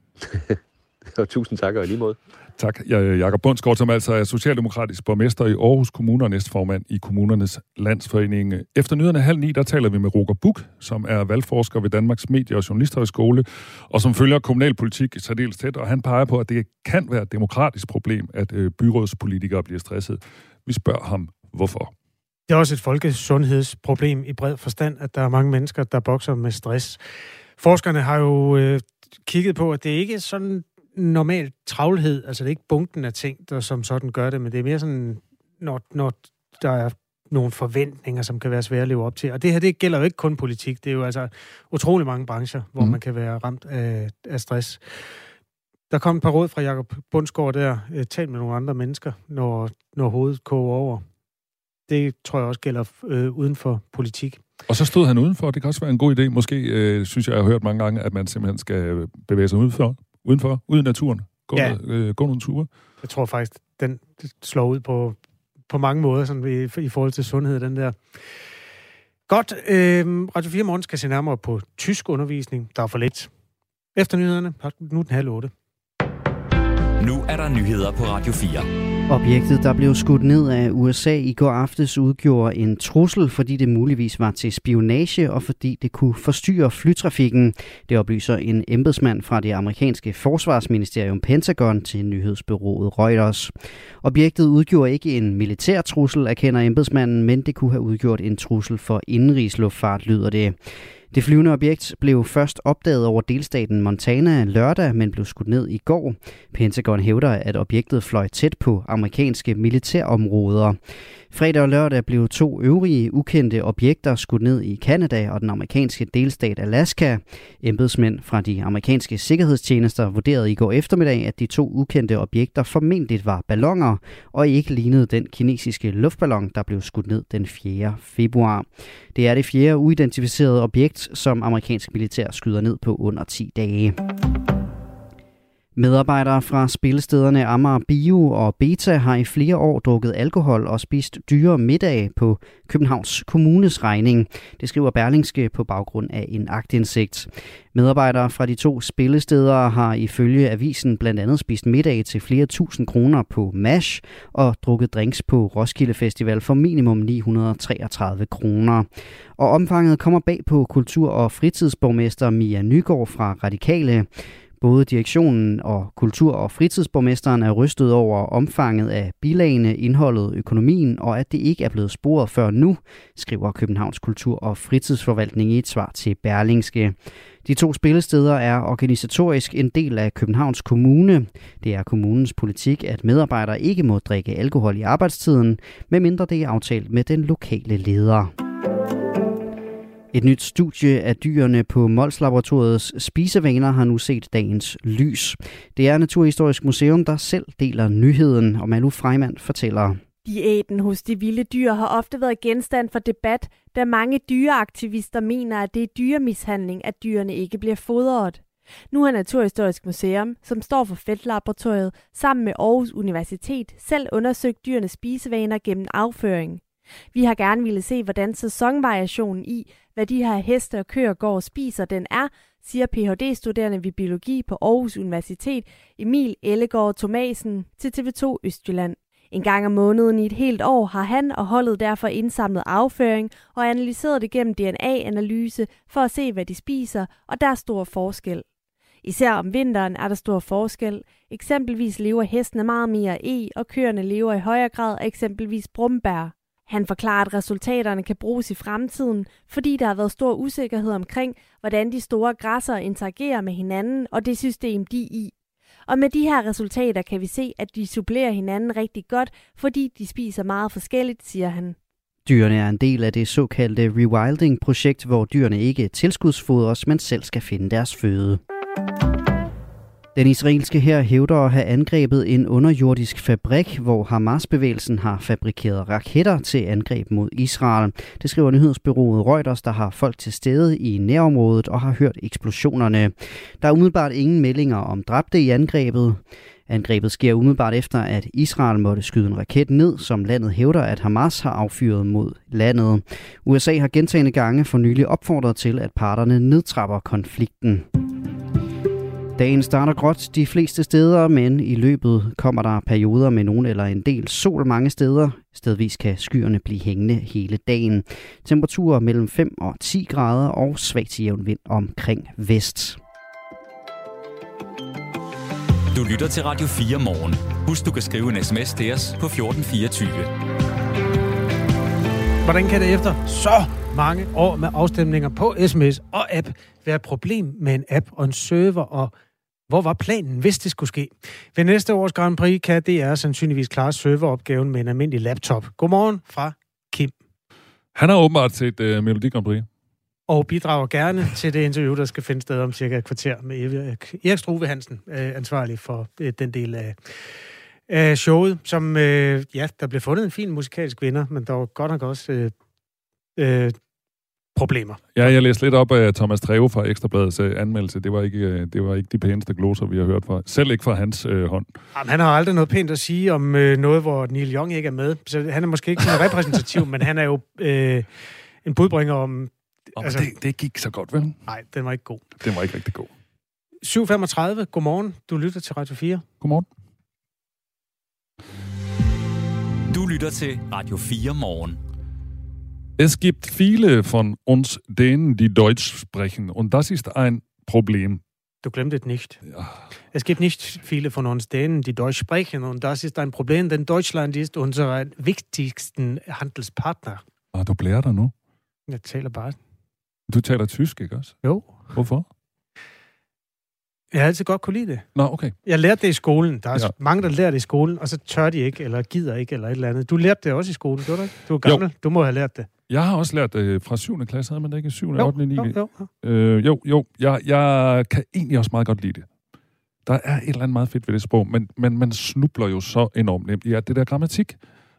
(laughs) og tusind tak, og lige måde. Tak. Jeg Jakob Bundsgaard, som altså er socialdemokratisk borgmester i Aarhus Kommune og næstformand i Kommunernes Landsforening. Efter nyhederne halv ni, der taler vi med Roger Buk, som er valgforsker ved Danmarks Medie- og Journalisthøjskole, og som følger kommunalpolitik særdeles tæt, og han peger på, at det kan være et demokratisk problem, at øh, byrådspolitikere bliver stresset. Vi spørger ham, hvorfor. Det er også et folkesundhedsproblem i bred forstand, at der er mange mennesker, der bokser med stress. Forskerne har jo øh, kigget på, at det ikke er sådan normal travlhed, altså det er ikke bunken af ting, der som sådan gør det, men det er mere sådan, når, når der er nogle forventninger, som kan være svære at leve op til. Og det her, det gælder jo ikke kun politik. Det er jo altså utrolig mange brancher, hvor mm. man kan være ramt af, af stress. Der kom et par råd fra Jakob Bundsgaard der. Øh, tal med nogle andre mennesker, når, når hovedet koger over. Det tror jeg også gælder øh, uden for politik. Og så stod han udenfor. Det kan også være en god idé. Måske øh, synes jeg, jeg har hørt mange gange, at man simpelthen skal bevæge sig udenfor, udenfor ude i naturen. Gå, ja. øh, gå nogle ture. Jeg tror faktisk, den slår ud på, på mange måder sådan i, i forhold til sundhed, den der. Godt. Øh, Radio 4 Morgen skal se nærmere på tysk undervisning. Der er for lidt. Efter nyhederne, nu den halv otte. Nu er der nyheder på Radio 4. Objektet, der blev skudt ned af USA i går aftes, udgjorde en trussel, fordi det muligvis var til spionage og fordi det kunne forstyrre flytrafikken. Det oplyser en embedsmand fra det amerikanske forsvarsministerium Pentagon til nyhedsbyrået Reuters. Objektet udgjorde ikke en militær trussel, erkender embedsmanden, men det kunne have udgjort en trussel for indrigsluftfart, lyder det. Det flyvende objekt blev først opdaget over delstaten Montana lørdag, men blev skudt ned i går. Pentagon hævder, at objektet fløj tæt på amerikanske militærområder. Fredag og lørdag blev to øvrige ukendte objekter skudt ned i Kanada og den amerikanske delstat Alaska. Embedsmænd fra de amerikanske sikkerhedstjenester vurderede i går eftermiddag, at de to ukendte objekter formentlig var ballonger og ikke lignede den kinesiske luftballon, der blev skudt ned den 4. februar. Det er det fjerde uidentificerede objekt, som amerikansk militær skyder ned på under 10 dage. Medarbejdere fra spillestederne Amager Bio og Beta har i flere år drukket alkohol og spist dyre middag på Københavns Kommunes regning. Det skriver Berlingske på baggrund af en agtindsigt. Medarbejdere fra de to spillesteder har ifølge avisen blandt andet spist middag til flere tusind kroner på MASH og drukket drinks på Roskilde Festival for minimum 933 kroner. Og omfanget kommer bag på kultur- og fritidsborgmester Mia Nygaard fra Radikale. Både direktionen og kultur- og fritidsborgmesteren er rystet over omfanget af bilagene, indholdet, økonomien og at det ikke er blevet sporet før nu, skriver Københavns Kultur- og Fritidsforvaltning i et svar til Berlingske. De to spillesteder er organisatorisk en del af Københavns Kommune. Det er kommunens politik, at medarbejdere ikke må drikke alkohol i arbejdstiden, medmindre det er aftalt med den lokale leder. Et nyt studie af dyrene på Mols Laboratoriets spisevaner har nu set dagens lys. Det er Naturhistorisk Museum, der selv deler nyheden, og Malu Freimann fortæller. Diæten hos de vilde dyr har ofte været genstand for debat, da mange dyreaktivister mener, at det er dyremishandling, at dyrene ikke bliver fodret. Nu har Naturhistorisk Museum, som står for Feltlaboratoriet, sammen med Aarhus Universitet selv undersøgt dyrenes spisevaner gennem afføring. Vi har gerne ville se, hvordan sæsonvariationen i, hvad de her heste og køer går og spiser, den er, siger Ph.D.-studerende ved biologi på Aarhus Universitet Emil Ellegaard Thomasen til TV2 Østjylland. En gang om måneden i et helt år har han og holdet derfor indsamlet afføring og analyseret det gennem DNA-analyse for at se, hvad de spiser, og der er stor forskel. Især om vinteren er der stor forskel. Eksempelvis lever hestene meget mere e, og køerne lever i højere grad af eksempelvis brumbær. Han forklarer, at resultaterne kan bruges i fremtiden, fordi der har været stor usikkerhed omkring, hvordan de store græsser interagerer med hinanden og det system, de er i. Og med de her resultater kan vi se, at de supplerer hinanden rigtig godt, fordi de spiser meget forskelligt, siger han. Dyrene er en del af det såkaldte rewilding-projekt, hvor dyrene ikke tilskudsfodres, men selv skal finde deres føde. Den israelske her hævder at have angrebet en underjordisk fabrik, hvor Hamas-bevægelsen har fabrikeret raketter til angreb mod Israel. Det skriver nyhedsbyrået Reuters, der har folk til stede i nærområdet og har hørt eksplosionerne. Der er umiddelbart ingen meldinger om dræbte i angrebet. Angrebet sker umiddelbart efter, at Israel måtte skyde en raket ned, som landet hævder, at Hamas har affyret mod landet. USA har gentagende gange for nylig opfordret til, at parterne nedtrapper konflikten. Dagen starter gråt de fleste steder, men i løbet kommer der perioder med nogen eller en del sol mange steder. Stedvis kan skyerne blive hængende hele dagen. Temperaturer mellem 5 og 10 grader og svag til jævn vind omkring vest. Du lytter til Radio 4 morgen. Husk, du kan skrive en sms til os på 1424. Hvordan kan det efter så mange år med afstemninger på sms og app være et problem med en app og en server og hvor var planen, hvis det skulle ske? Ved næste års Grand Prix kan DR sandsynligvis klare serveropgaven med en almindelig laptop. Godmorgen fra Kim. Han har åbenbart set uh, Melodi Grand Prix. Og bidrager gerne til det interview, der skal finde sted om cirka et kvarter med Erik Struve Hansen, øh, ansvarlig for øh, den del af, af showet, som, øh, ja, der blev fundet en fin musikalsk vinder, men der var godt nok også øh, øh, problemer. Ja, jeg læste lidt op af Thomas Treve fra Ekstrabladets øh, anmeldelse. Det var, ikke, øh, det var ikke de pæneste gloser, vi har hørt fra. Selv ikke fra hans øh, hånd. Jamen, han har aldrig noget pænt at sige om øh, noget, hvor Neil Young ikke er med. Så han er måske ikke sådan repræsentativ, (laughs) men han er jo øh, en budbringer om... Oh, altså, det, det gik så godt, vel? Nej, den var ikke god. Den var ikke rigtig god. 7.35. Godmorgen. Du lytter til Radio 4. Godmorgen. Du lytter til Radio 4 morgen. Es gibt viele von uns, denen die Deutsch sprechen, und das ist ein Problem. Du glemte es nicht. Ja. Es gibt nicht viele von uns, denen die Deutsch sprechen, und das ist ein Problem, denn Deutschland ist unser wichtigsten Handelspartner. Ah, du blærer nu? Jeg taler bare. Du taler tysk, ikke også? Jo. Hvorfor? Jeg har altid godt kunne lide det. Nå, okay. Jeg lærte det i skolen. Der er ja. mange, der lærer det i skolen, og så tør de ikke, eller gider ikke, eller et eller andet. Du lærte det også i skolen, gjorde du ikke? Du er gammel. Jo. Du må have lært det. Jeg har også lært det fra 7. klasse, havde man det ikke? 7. Jo, 8. 9. Jo, jo, jo. Øh, jo, jo. Jeg, jeg kan egentlig også meget godt lide det. Der er et eller andet meget fedt ved det sprog, men, men man snubler jo så enormt nemt. Ja, det der grammatik,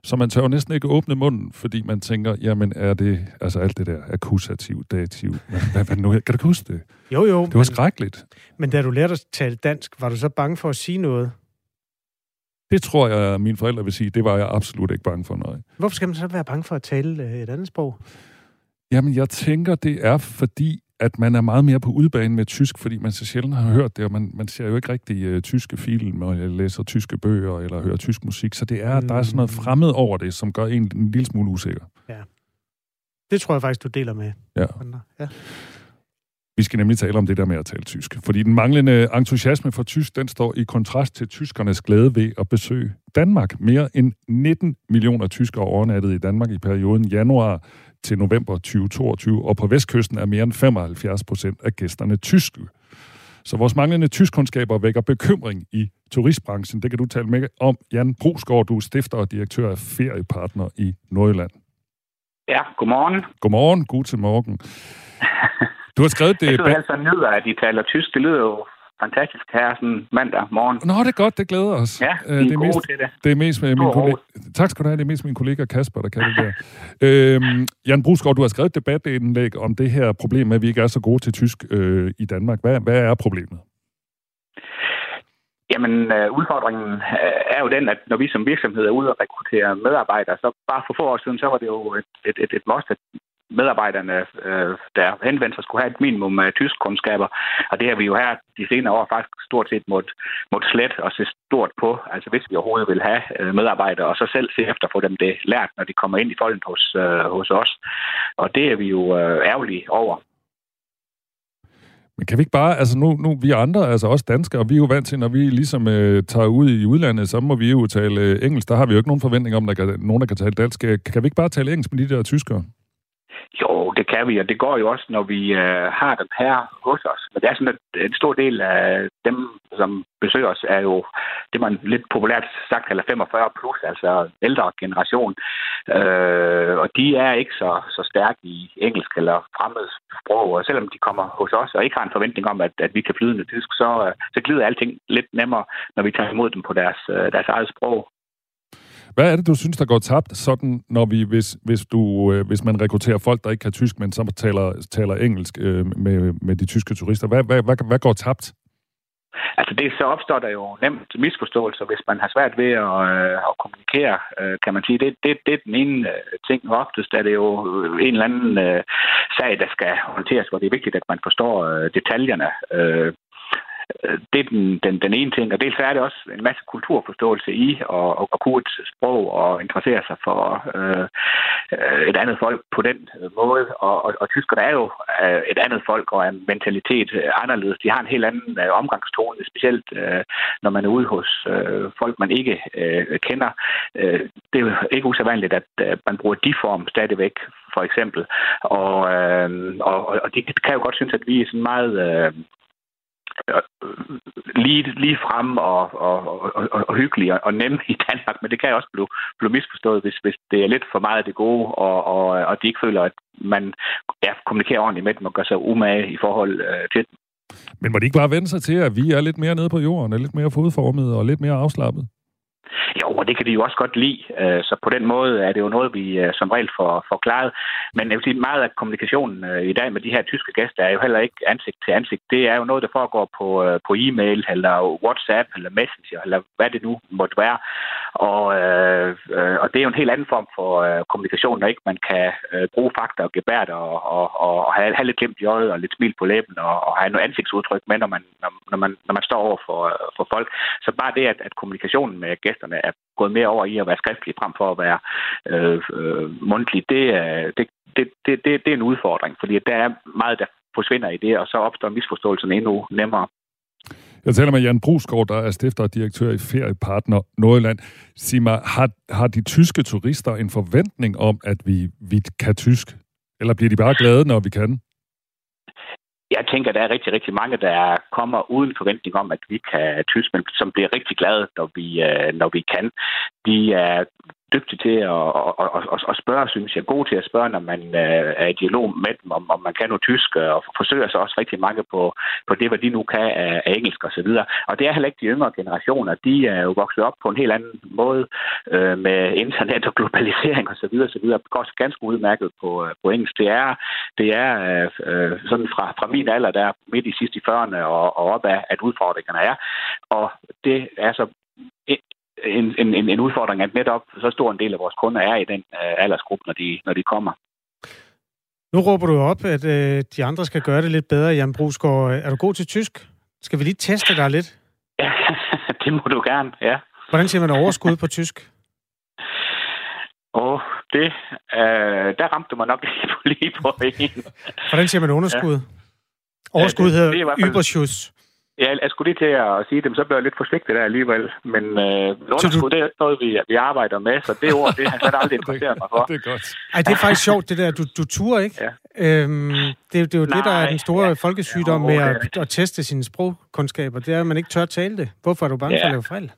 så man tør jo næsten ikke åbne munden, fordi man tænker, jamen er det, altså alt det der akkusativ, dativ, hvad, hvad nu, kan du huske det? Jo, jo. Det var men, skrækkeligt. Men da du lærte at tale dansk, var du så bange for at sige noget? Det tror jeg, mine forældre vil sige, det var jeg absolut ikke bange for noget. Hvorfor skal man så være bange for at tale øh, et andet sprog? Jamen, jeg tænker, det er fordi, at man er meget mere på udbanen med tysk, fordi man så sjældent har hørt det, og man, man ser jo ikke rigtig uh, tyske film, og læser tyske bøger, eller hører tysk musik, så det er, mm. der er sådan noget mm. fremmed over det, som gør en en lille smule usikker. Ja. Det tror jeg faktisk, du deler med ja. andre. Ja. Vi skal nemlig tale om det der med at tale tysk. Fordi den manglende entusiasme for tysk, den står i kontrast til tyskernes glæde ved at besøge Danmark. Mere end 19 millioner tyskere overnattede i Danmark i perioden januar til november 2022, og på vestkysten er mere end 75 procent af gæsterne tyske. Så vores manglende tyskkundskaber vækker bekymring i turistbranchen. Det kan du tale med om. Jan Brusgaard, du er stifter og direktør af Feriepartner i Nordjylland. Ja, godmorgen. Godmorgen, god til morgen. Du har skrevet det... Jeg synes altså nyder, at de taler tysk. Det lyder jo fantastisk her sådan mandag morgen. Nå, det er godt, det glæder os. Ja, øh, det er, mest, til det. Det er mest med min kollega... Tak skal du have, det er mest min kollega Kasper, der kan det der. (laughs) øhm, Jan Brusgaard, du har skrevet et debatindlæg om det her problem med, at vi ikke er så gode til tysk øh, i Danmark. Hvad, hvad er problemet? Jamen, øh, udfordringen øh, er jo den, at når vi som virksomhed er ude og rekruttere medarbejdere, så bare for få år siden, så var det jo et, et, et, et must, at medarbejderne, øh, der henvendte sig, skulle have et minimum af tysk kundskaber. Og det har vi jo her de senere år faktisk stort set måtte, måtte slet og se stort på. Altså hvis vi overhovedet vil have øh, medarbejdere, og så selv se efter få dem det lært, når de kommer ind i folden hos, øh, hos os. Og det er vi jo øh, ærgerlige over. Men kan vi ikke bare, altså nu, nu vi andre, altså også danskere, vi er jo vant til, når vi ligesom øh, tager ud i udlandet, så må vi jo tale øh, engelsk. Der har vi jo ikke nogen forventning om, at der kan, nogen, der kan tale dansk. Kan vi ikke bare tale engelsk med de der tyskere? Det kan vi, og det går jo også, når vi øh, har dem her hos os. Men det er sådan, at en stor del af dem, som besøger os, er jo det, man lidt populært sagt kalder 45 plus, altså ældre generation. Øh, og de er ikke så, så stærke i engelsk eller fremmed sprog, og selvom de kommer hos os og ikke har en forventning om, at, at vi kan flydende tysk, så, øh, så glider alting lidt nemmere, når vi tager imod dem på deres, øh, deres eget sprog. Hvad er det, du synes, der går tabt, sådan, når vi, hvis, hvis, du, øh, hvis man rekrutterer folk, der ikke kan tysk, men som taler, taler engelsk øh, med, med de tyske turister? Hvad, hvad, hvad, hvad går tabt? Altså det, så opstår der jo nemt misforståelser, hvis man har svært ved at, øh, at kommunikere, øh, kan man sige. Det, det, det er den ene øh, ting. Oftest er det jo øh, en eller anden øh, sag, der skal håndteres, hvor det er vigtigt, at man forstår øh, detaljerne. Øh, Øh, det er den, den, den ene ting, og dels er det også en masse kulturforståelse i og og kunne et sprog og interessere sig for øh, øh et andet folk på den øh, måde. Og, og, og tyskerne er jo øh, et andet folk og en mentalitet anderledes. De har en helt anden øh, omgangstone, specielt øh, når man er ude hos øh, folk, man ikke øh, kender. Øh, det er jo ikke usædvanligt, at øh, man bruger de form stadigvæk, for eksempel. Og, øh, og, og de kan jo godt synes, at vi er sådan meget... Øh, lige, lige frem og, og, og, og, og hyggelig og, og nem i Danmark, men det kan også blive, blive misforstået, hvis, hvis det er lidt for meget af det gode, og, og, og de ikke føler, at man ja, kommunikerer ordentligt med dem og gør sig umage i forhold øh, til dem. Men må de ikke bare vende sig til, at vi er lidt mere nede på jorden, er lidt mere fodformet og lidt mere afslappet? Jo, og det kan de jo også godt lide. Øh, så på den måde er det jo noget, vi øh, som regel får forklaret. Men jeg vil sige, meget af kommunikationen øh, i dag med de her tyske gæster er jo heller ikke ansigt til ansigt. Det er jo noget, der foregår på, øh, på e-mail, eller WhatsApp, eller Messenger, eller hvad det nu måtte være. Og, øh, øh, og det er jo en helt anden form for kommunikation, når ikke man kan bruge fakta og gebært og, og, og have, have lidt glemt i øjet og lidt smil på læben og, og have noget ansigtsudtryk med, når man, når man, når man står over for, for folk. Så bare det, at, at kommunikationen med gæsterne er gået mere over i at være skriftlig frem for at være øh, øh, mundtlige, det, det, det, det, det, det er en udfordring, fordi der er meget, der forsvinder i det, og så opstår misforståelsen endnu nemmere. Jeg taler med Jan Brusgaard, der er stifter og direktør i Feriepartner Nordjylland. Sig mig, har, har de tyske turister en forventning om, at vi, vi kan tysk? Eller bliver de bare glade, når vi kan? Jeg tænker, der er rigtig, rigtig mange, der kommer uden forventning om, at vi kan tysk, men som bliver rigtig glade, når vi, øh, når vi kan. De er dygtig til at, at, at, at spørge, synes jeg. God til at spørge, når man øh, er i dialog med dem, om, om man kan noget tysk, og forsøger sig også rigtig mange på, på det, hvad de nu kan af, af engelsk og så videre. Og det er heller ikke de yngre generationer. De er jo vokset op på en helt anden måde øh, med internet og globalisering og så videre, så videre. Det går ganske udmærket på, øh, på engelsk. Det er, det er øh, øh sådan fra, fra min alder, der midt i sidste i 40'erne og, og opad, at udfordringerne er. Og det er så en, en, en udfordring, at netop så stor en del af vores kunder er i den uh, aldersgruppe, når de, når de kommer. Nu råber du op, at øh, de andre skal gøre det lidt bedre, Jan Brusgaard. Er du god til tysk? Skal vi lige teste dig lidt? Ja, (laughs) det må du gerne, ja. Hvordan siger man overskud på tysk? Åh, oh, det, øh, der ramte du mig nok lige på, lige på en. Hvordan siger man underskud? Ja. Overskud hedder ja, Überschuss. Ja, jeg skulle lige til at sige dem, så bliver jeg lidt forsigtig der alligevel. Men øh, underskud, du... det er noget, vi, vi arbejder med, så det ord, det har jeg aldrig (laughs) interesseret mig for. det er godt. Ej, det er faktisk sjovt, det der. Du, du turer ikke. Ja. Øhm, det, det er jo Nej, det, der er den store ja. folkesygdom ja, med at, at teste sine sprogkundskaber. Det er, at man ikke tør at tale det. Hvorfor er du bange ja. for at lave fejl?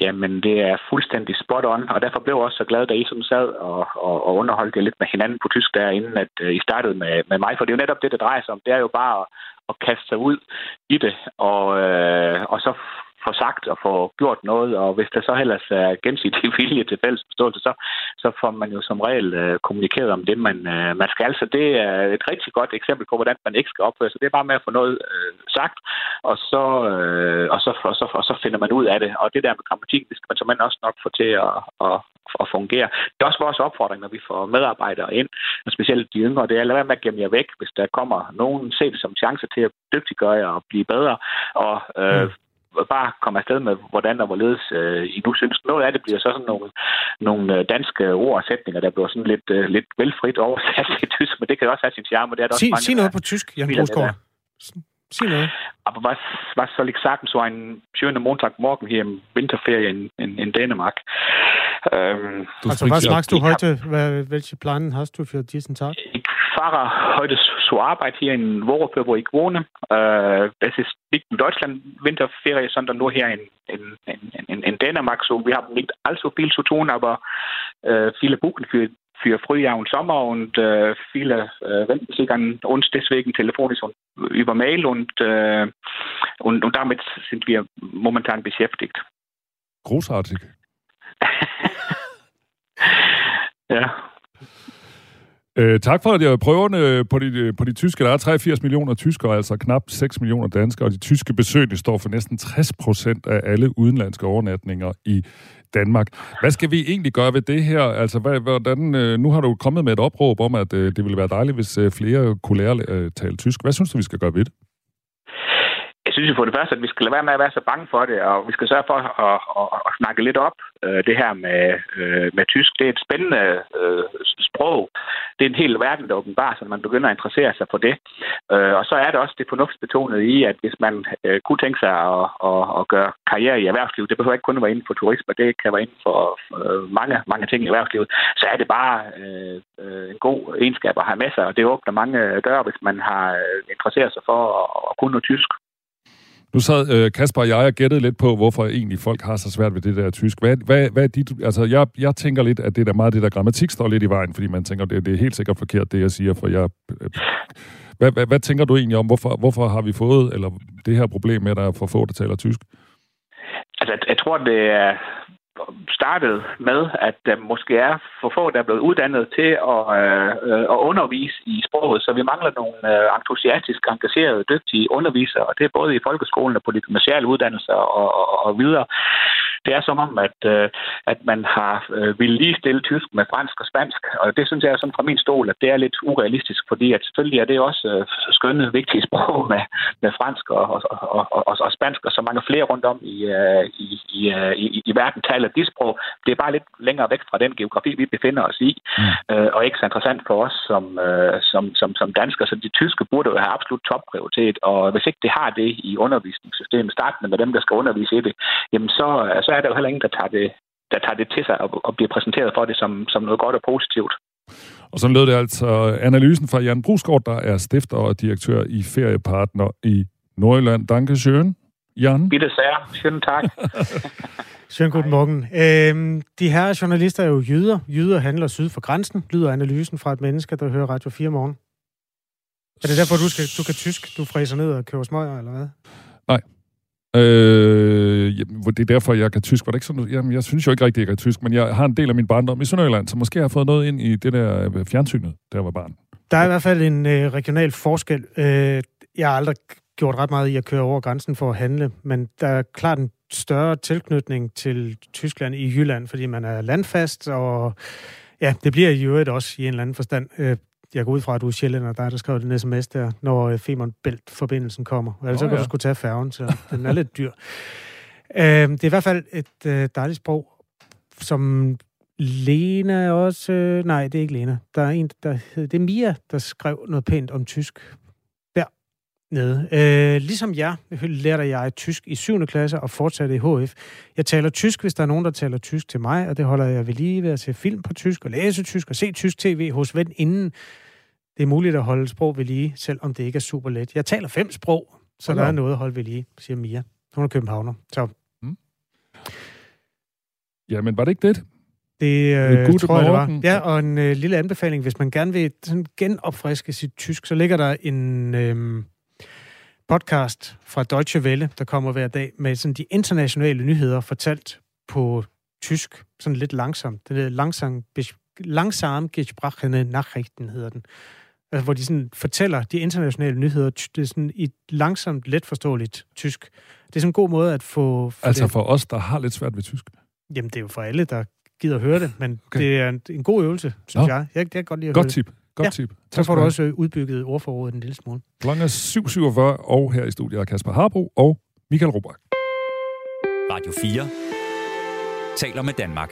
Jamen, det er fuldstændig spot on, og derfor blev jeg også så glad, da I som sad og, og, og underholdt jer lidt med hinanden på tysk der, inden at uh, I startede med, med mig, for det er jo netop det, det drejer sig om. Det er jo bare at, at kaste sig ud i det, og, uh, og så få sagt og få gjort noget, og hvis der så ellers er gensidig (laughs) vilje til fælles forståelse, så, så får man jo som regel øh, kommunikeret om det, man, øh, man skal. Så det er et rigtig godt eksempel på, hvordan man ikke skal opføre sig. Det er bare med at få noget øh, sagt, og så, øh, og, så, og, så, og så finder man ud af det. Og det der med grammatik, det skal man simpelthen også nok få til at, at, at fungere. Det er også vores opfordring, når vi får medarbejdere ind, og specielt de yngre, det er at være med at gemme jer væk, hvis der kommer nogen, se det som chance til at dygtiggøre jer og blive bedre, og øh, mm bare komme afsted med, hvordan og hvorledes øh, I nu synes. Noget af det bliver så sådan nogle, nogle øh, danske ord og sætninger, der bliver sådan lidt, øh, lidt velfrit oversat (laughs) til tysk, men det kan også have sin charme. Det er der sig, også mange, sig noget på tysk, Jan Brusgaard. Sig noget. Aber was, was soll ich sagen zu einem schönen Montagmorgen hier im Winterferien in, in Dänemark? Ähm, also was magst du heute? Hab, welche Pläne hast du für diesen Tag? Ich fahre heute zur Arbeit hier in Worope, wo ich wohne. Äh, es ist nicht in Deutschland Winterferie, sondern nur hier in, in, in, in Dänemark. So, wir haben nicht allzu viel zu tun, aber äh, viele buchen für für Frühjahr und Sommer und äh, viele äh, wenden sich an uns deswegen telefonisch und über Mail und, äh, und, und damit sind wir momentan beschäftigt. Großartig. (laughs) ja. Øh, tak for, at jeg prøverne på de, på de tyske. Der er 83 millioner tyskere, altså knap 6 millioner danskere, og de tyske besøgende står for næsten 60 procent af alle udenlandske overnatninger i Danmark. Hvad skal vi egentlig gøre ved det her? Altså, hvad, hvordan, øh, nu har du kommet med et opråb om, at øh, det ville være dejligt, hvis øh, flere kunne lære at tale tysk. Hvad synes du, vi skal gøre ved det? Jeg synes jo for det første, at vi skal lade være med at være så bange for det, og vi skal sørge for at, at, at snakke lidt op øh, det her med, øh, med tysk. Det er et spændende øh, sprog. Det er en hel verden, der åbenbart, så man begynder at interessere sig for det. Øh, og så er det også det fornuftsbetonede i, at hvis man øh, kunne tænke sig at, at, at gøre karriere i erhvervslivet, det behøver ikke kun at være inden for turisme, det kan være inden for øh, mange, mange ting i erhvervslivet, så er det bare øh, øh, en god egenskab at have med sig, og det åbner mange døre, hvis man har øh, interesseret sig for at, at kunne noget tysk. Nu sad øh, Kasper og jeg og gættede lidt på, hvorfor egentlig folk har så svært ved det der tysk. Hvad, hvad, hvad er dit, altså, jeg, jeg tænker lidt, at det der meget det der grammatik står lidt i vejen, fordi man tænker, det, det er helt sikkert forkert, det jeg siger, for jeg... Øh, hvad, hvad, hvad tænker du egentlig om, hvorfor, hvorfor har vi fået eller det her problem med, at der er for få, der taler tysk? Altså, jeg, jeg tror, det er startet med, at der måske er for få, der er blevet uddannet til at, øh, øh, at undervise i sproget, så vi mangler nogle øh, entusiastisk engagerede, dygtige undervisere, og det er både i folkeskolen og på de gymnasiale uddannelser og, og, og videre. Det er som om, at, øh, at man har øh, vil lige stille tysk med fransk og spansk, og det synes jeg sådan fra min stol, at det er lidt urealistisk, fordi at selvfølgelig er det også øh, skønne, vigtige (laughs) sprog med, med fransk og, og, og, og, og spansk, og så mange flere rundt om i, øh, i, i, øh, i, i verden taler de sprog. Det er bare lidt længere væk fra den geografi, vi befinder os i, mm. øh, og ikke så interessant for os som, øh, som, som, som danskere. Så de tyske burde jo have absolut topprioritet, og hvis ikke det har det i undervisningssystemet, startende med dem, der skal undervise i det, jamen så, så er der jo heller ingen, der tager det, der tager det til sig og, og bliver præsenteret for det som, som noget godt og positivt. Og så lød det altså analysen fra Jan Brusgaard, der er stifter og direktør i Feriepartner i Nordjylland. Danke schön, Jan. Bitte sehr. Schönen Tag. Schönen guten Morgen. Øhm, de her journalister er jo jyder. Jyder handler syd for grænsen, lyder analysen fra et menneske, der hører Radio 4 morgen. Er det derfor, du, skal, du kan tysk? Du fræser ned og køber smøger, eller hvad? Nej. Øh, det er derfor, jeg kan tysk. Var det ikke sådan, jamen, jeg synes jo ikke rigtig, jeg kan tysk, men jeg har en del af min barndom i Sønderjylland, så måske har jeg fået noget ind i det der øh, fjernsynet, der var barn. Der er i hvert fald en øh, regional forskel. Øh, jeg har aldrig gjort ret meget i at køre over grænsen for at handle, men der er klart en større tilknytning til Tyskland i Jylland, fordi man er landfast, og ja, det bliver i øvrigt også i en eller anden forstand. Øh, jeg går ud fra, at du er sjældent, og der er der skrevet en sms der, når øh, Femern Bælt-forbindelsen kommer. Ellers oh, ja. kan du skulle tage færgen, så den er lidt dyr. Øh, det er i hvert fald et dejligt sprog, som Lena også... nej, det er ikke Lena. Der er en, der hedder... Det er Mia, der skrev noget pænt om tysk nede. Øh, ligesom jeg lærte jeg tysk i 7. klasse og fortsatte i HF. Jeg taler tysk, hvis der er nogen, der taler tysk til mig, og det holder jeg ved lige ved at se film på tysk og læse tysk og se tysk tv hos ven inden. Det er muligt at holde sprog ved lige, selvom det ikke er super let. Jeg taler fem sprog, så okay. der er noget at holde ved lige, siger Mia. Hun er københavner. Så. Mm. Jamen, var det ikke det? Det øh, tror jeg, det var. Ja, og en øh, lille anbefaling, hvis man gerne vil sådan genopfriske sit tysk, så ligger der en... Øh, podcast fra Deutsche Welle, der kommer hver dag med sådan de internationale nyheder fortalt på tysk, sådan lidt langsomt. Det er langsam, langsam gesprochene Nachrichten hedder den. Altså, hvor de sådan fortæller de internationale nyheder det er sådan i langsomt, let forståeligt tysk. Det er sådan en god måde at få... For altså det. for os, der har lidt svært ved tysk? Jamen, det er jo for alle, der gider høre det, men okay. det er en, en god øvelse, synes Nå. jeg. Jeg, jeg kan godt lide at Godt høre tip. Det. Godt ja. tip. Tak så får du også øh, udbygget ordforrådet en lille smule. Klokken er 7.47, og her i studiet er Kasper Harbro og Michael Robach. Radio 4 taler med Danmark.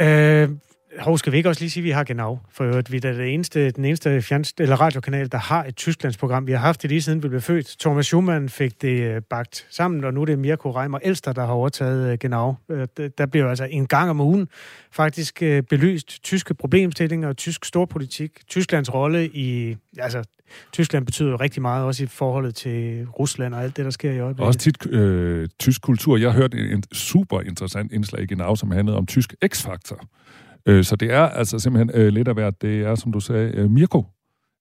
Øh, Hov, skal vi ikke også lige sige, at vi har genau? For øvrigt, vi er det eneste, den eneste fjernst- eller radiokanal, der har et Tysklandsprogram. Vi har haft det lige siden vi blev født. Thomas Schumann fik det øh, bagt sammen, og nu er det Mirko Reimer Elster, der har overtaget øh, genau. Øh, der bliver altså en gang om ugen faktisk belyst tyske problemstillinger og tysk storpolitik. Tysklands rolle i... Altså, Tyskland betyder jo rigtig meget, også i forholdet til Rusland og alt det, der sker i øjeblikket. Også tit øh, tysk kultur. Jeg hørte en, en super interessant indslag i Genau, som handlede om tysk X-faktor. Øh, så det er altså simpelthen øh, lidt af hvert. Det er, som du sagde, øh, Mirko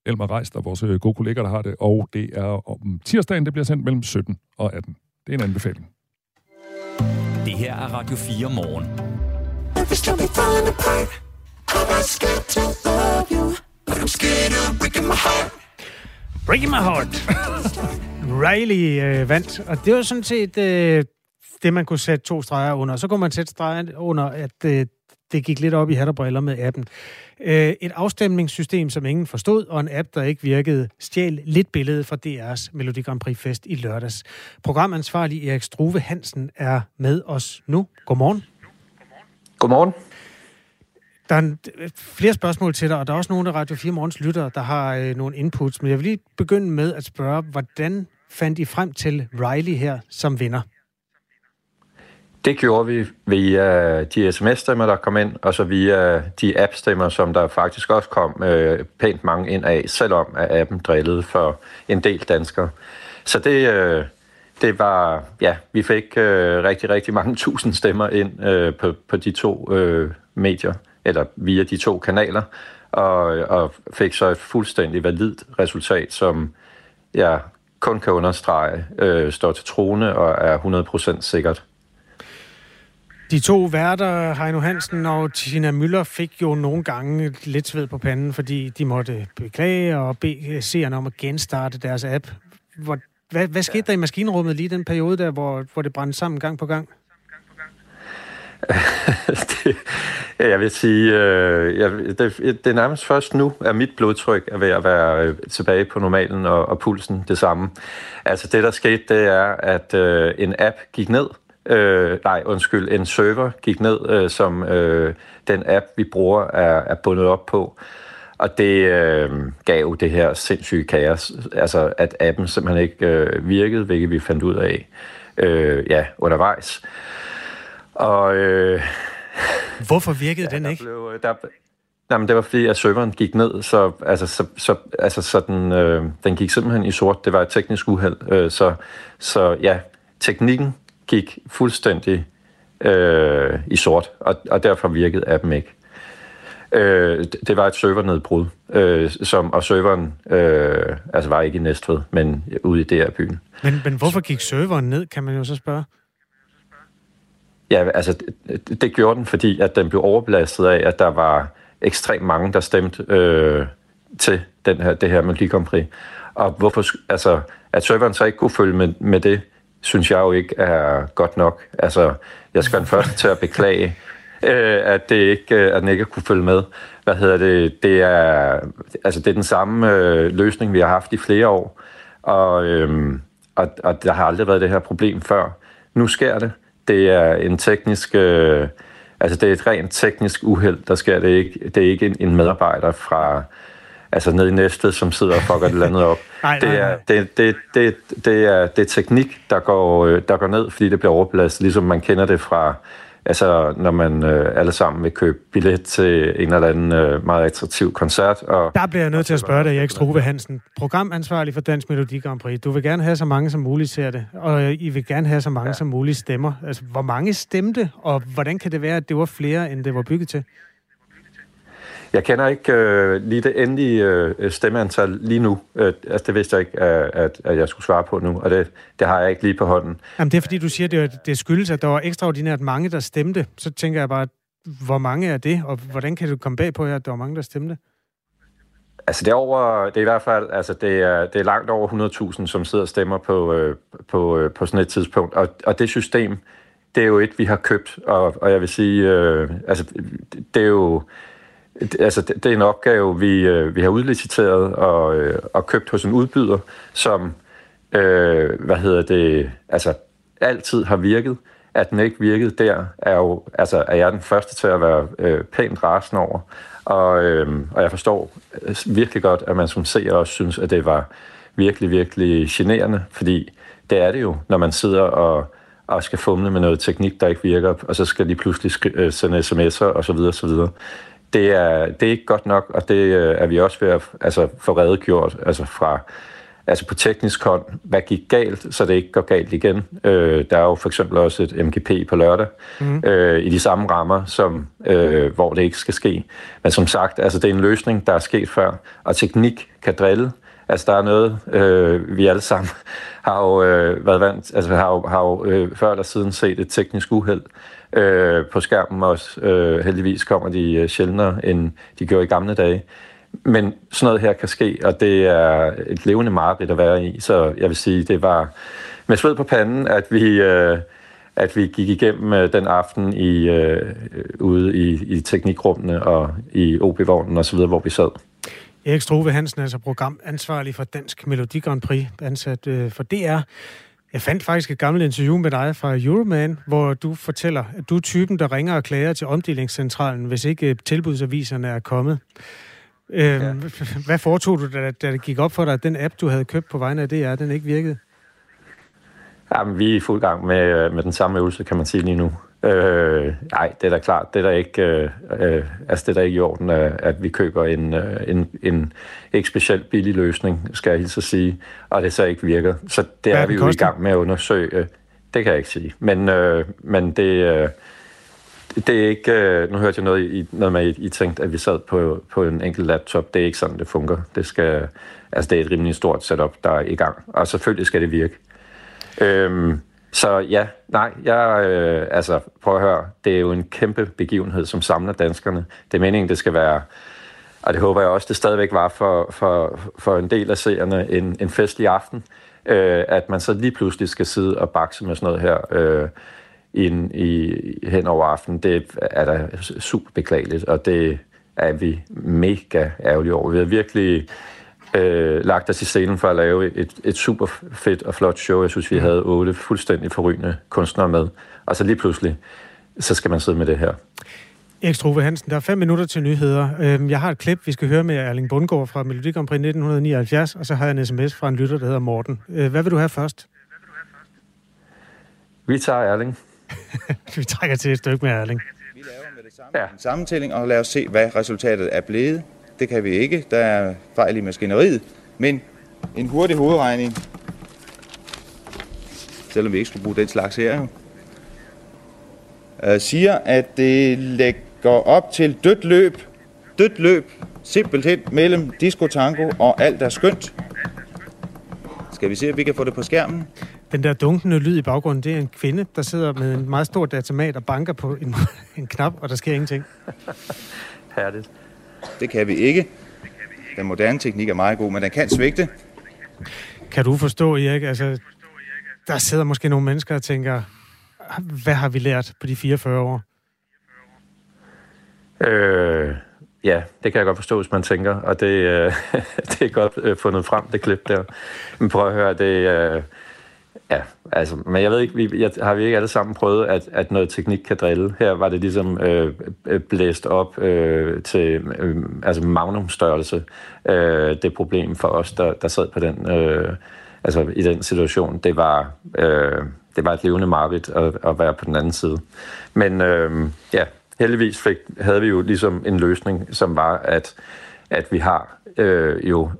Elmer Reis, der er vores øh, gode kollega, der har det, og det er om tirsdagen, det bliver sendt mellem 17 og 18. Det er en anbefaling. Det her er Radio 4 morgen. Breaking my heart. Riley øh, vandt, og det var sådan set øh, det, man kunne sætte to streger under. Så kunne man sætte streger under, at øh, det gik lidt op i hat og briller med appen. Øh, et afstemningssystem, som ingen forstod, og en app, der ikke virkede, stjal lidt billede fra DR's Melodi Grand Prix Fest i lørdags. Programansvarlig Erik Struve Hansen er med os nu. Godmorgen. Godmorgen. Der er flere spørgsmål til dig, og der er også nogle af Radio 4 Morgens lyttere, der har øh, nogle inputs. Men jeg vil lige begynde med at spørge, hvordan fandt I frem til Riley her som vinder? Det gjorde vi via de sms-stemmer, der kom ind, og så via de app-stemmer, som der faktisk også kom øh, pænt mange ind af, selvom at appen drillede for en del danskere. Så det, øh, det var, ja, vi fik øh, rigtig, rigtig mange (laughs) tusind stemmer ind øh, på, på de to øh, medier, eller via de to kanaler, og, og fik så et fuldstændig validt resultat, som jeg kun kan understrege, øh, står til trone og er 100% sikkert. De to værter, Heino Hansen og Tina Møller, fik jo nogle gange lidt sved på panden, fordi de måtte beklage og bede seerne om at genstarte deres app. Hvor, hvad, hvad skete der i maskinrummet lige den periode der, hvor, hvor det brændte sammen gang på gang? (laughs) det, jeg vil sige, øh, jeg, det, det er nærmest først nu, at mit blodtryk er ved at være øh, tilbage på normalen, og, og pulsen det samme. Altså det, der skete, det er, at øh, en app gik ned, øh, nej, undskyld, en server gik ned, øh, som øh, den app, vi bruger, er, er bundet op på. Og det øh, gav det her sindssyge kaos, altså at appen simpelthen ikke øh, virkede, hvilket vi fandt ud af øh, ja, undervejs. Og, øh, (laughs) Hvorfor virkede ja, den ikke? Blev, øh, der, nej, men det var fordi, at serveren gik ned, så, altså, så, så, altså, så den, øh, den gik simpelthen i sort. Det var et teknisk uheld. Øh, så, så ja, teknikken gik fuldstændig øh, i sort, og, og derfor virkede appen ikke. Øh, det var et servernedbrud, øh, som, og serveren øh, altså var ikke i Næstved, men ude i DR-byen. Men, men hvorfor gik serveren ned, kan man jo så spørge? Ja, altså, det, det gjorde den, fordi at den blev overbelastet af, at der var ekstremt mange, der stemte øh, til den her, det her Melodi Grand Prix. Og hvorfor, altså, at serveren så ikke kunne følge med, med det, synes jeg jo ikke er godt nok. Altså, jeg skal den første til at beklage, øh, at, det ikke, øh, at den ikke kunne følge med. Hvad hedder det? Det er, altså, det er den samme øh, løsning, vi har haft i flere år, og, øh, og, og der har aldrig været det her problem før. Nu sker det. Det er en teknisk... Øh, altså, det er et rent teknisk uheld, der sker det ikke. Det er ikke en, en medarbejder fra altså nede i Næstved, som sidder og fucker det andet op. (laughs) nej, det, er, det, det, det, det, er, det er teknik, der går, øh, der går ned, fordi det bliver overbelastet, ligesom man kender det fra Altså, når man øh, alle sammen vil købe billet til en eller anden øh, meget attraktiv koncert. Og, Der bliver jeg nødt til at spørge dig, Erik Struve Hansen, programansvarlig for Dansk Melodi Grand Prix. Du vil gerne have så mange som muligt ser det, og I vil gerne have så mange ja. som muligt stemmer. Altså, hvor mange stemte, og hvordan kan det være, at det var flere, end det var bygget til? Jeg kender ikke øh, lige det endelige øh, stemmeantal lige nu. Øh, altså, det vidste jeg ikke, at, at jeg skulle svare på nu, og det, det har jeg ikke lige på hånden. Jamen, det er fordi, du siger, det, det skyldes, at der var ekstraordinært mange, der stemte. Så tænker jeg bare, hvor mange er det, og hvordan kan du komme bag på, at der var mange, der stemte? Altså det er over, det er i hvert fald, altså det er, det er langt over 100.000, som sidder og stemmer på, øh, på, øh, på sådan et tidspunkt. Og, og det system, det er jo et, vi har købt, og, og jeg vil sige, øh, altså det er jo, altså, det, det er en opgave, vi, øh, vi har udliciteret og, øh, og købt hos en udbyder, som, øh, hvad hedder det, altså altid har virket. At den ikke virkede der, er jo, altså er jeg den første til at være øh, pænt rasende over. Og, øh, og jeg forstår øh, virkelig godt, at man som seer også synes, at det var virkelig, virkelig generende, fordi det er det jo, når man sidder og, og skal fumle med noget teknik, der ikke virker, og så skal de pludselig skri- sende sms'er og så videre, så videre det er, det er ikke godt nok, og det øh, er vi også ved at altså, få redegjort altså fra, altså på teknisk hånd, hvad gik galt, så det ikke går galt igen. Øh, der er jo for eksempel også et MGP på lørdag, mm. øh, i de samme rammer, som, øh, hvor det ikke skal ske. Men som sagt, altså, det er en løsning, der er sket før, og teknik kan drille. Altså, der er noget, øh, vi alle sammen (laughs) har jo øh, været vant, altså har jo, har jo øh, før eller siden set et teknisk uheld, øh, på skærmen også. Øh, heldigvis kommer de øh, sjældnere, end de gjorde i gamle dage. Men sådan noget her kan ske, og det er et levende mareridt at være i. Så jeg vil sige, det var med sved på panden, at vi, øh, at vi gik igennem øh, den aften i, øh, øh ude i, i teknikrummene og i OB-vognen osv., hvor vi sad. Erik Struve Hansen, altså programansvarlig for Dansk Melodi Grand Prix, ansat øh, for DR. Jeg fandt faktisk et gammelt interview med dig fra Euroman, hvor du fortæller, at du er typen, der ringer og klager til omdelingscentralen, hvis ikke øh, tilbudsaviserne er kommet. Øh, ja. (laughs) Hvad foretog du, da, da det gik op for dig, at den app, du havde købt på vegne af DR, den ikke virkede? Jamen, vi er i fuld gang med, med den samme øvelse, kan man sige lige nu. Øh, nej, det er da klart. Det er da ikke, øh, øh, altså, det er da ikke i orden, at, at vi køber en, øh, en, en ikke specielt billig løsning, skal jeg hilse at sige, og det så ikke virker. Så det er vi jo i gang med at undersøge. Det kan jeg ikke sige. Men, øh, men det, øh, det er ikke... Øh, nu hørte jeg noget, I, noget med, at I, tænkte, at vi sad på, på en enkelt laptop. Det er ikke sådan, det fungerer. Det, skal, altså, det er et rimelig stort setup, der er i gang. Og selvfølgelig skal det virke. Øhm, så ja, nej, jeg, øh, altså prøv at høre, det er jo en kæmpe begivenhed, som samler danskerne. Det er meningen, det skal være, og det håber jeg også, det stadigvæk var for, for, for en del af seerne, en, en festlig aften, øh, at man så lige pludselig skal sidde og bakse med sådan noget her øh, ind i, hen over aftenen. Det er da super beklageligt, og det er vi mega ærgerlige over. Vi har virkelig øh, lagt os i scenen for at lave et, et super fedt og flot show. Jeg synes, vi mm. havde otte fuldstændig forrygende kunstnere med. Og så lige pludselig, så skal man sidde med det her. Erik Struve Hansen, der er fem minutter til nyheder. Øhm, jeg har et klip, vi skal høre med Erling Bundgaard fra Melodi Grand Prix 1979, og så har jeg en sms fra en lytter, der hedder Morten. Øh, hvad vil du have først? Vi tager Erling. (laughs) vi trækker til et stykke med Erling. Vi laver med det samme ja. en sammentælling, og lad os se, hvad resultatet er blevet. Det kan vi ikke. Der er fejl i maskineriet. Men en hurtig hovedregning, selvom vi ikke skulle bruge den slags her, øh, siger, at det lægger op til dødt løb, dødt løb, simpelthen mellem disco tango og alt er skønt. Skal vi se, om vi kan få det på skærmen? Den der dunkende lyd i baggrunden, det er en kvinde, der sidder med en meget stor datamat og banker på en, (laughs) en knap, og der sker ingenting. Herligt. Det kan vi ikke. Den moderne teknik er meget god, men den kan svigte. Kan du forstå, Erik? Altså, der sidder måske nogle mennesker og tænker, hvad har vi lært på de 44 år? Øh, ja, det kan jeg godt forstå, hvis man tænker, og det, øh, (laughs) det er godt øh, fundet frem, det klip der. Men prøv at høre, det, øh, Ja, altså, men jeg ved ikke, vi, jeg, har vi ikke alle sammen prøvet, at, at noget teknik kan drille? Her var det ligesom øh, øh, blæst op øh, til øh, altså magnumstørrelse. Øh, det problem for os, der, der sad på den, øh, altså i den situation, det var, øh, det var et levende mareridt at, at være på den anden side. Men øh, ja, heldigvis fik, havde vi jo ligesom en løsning, som var, at, at vi har øh, jo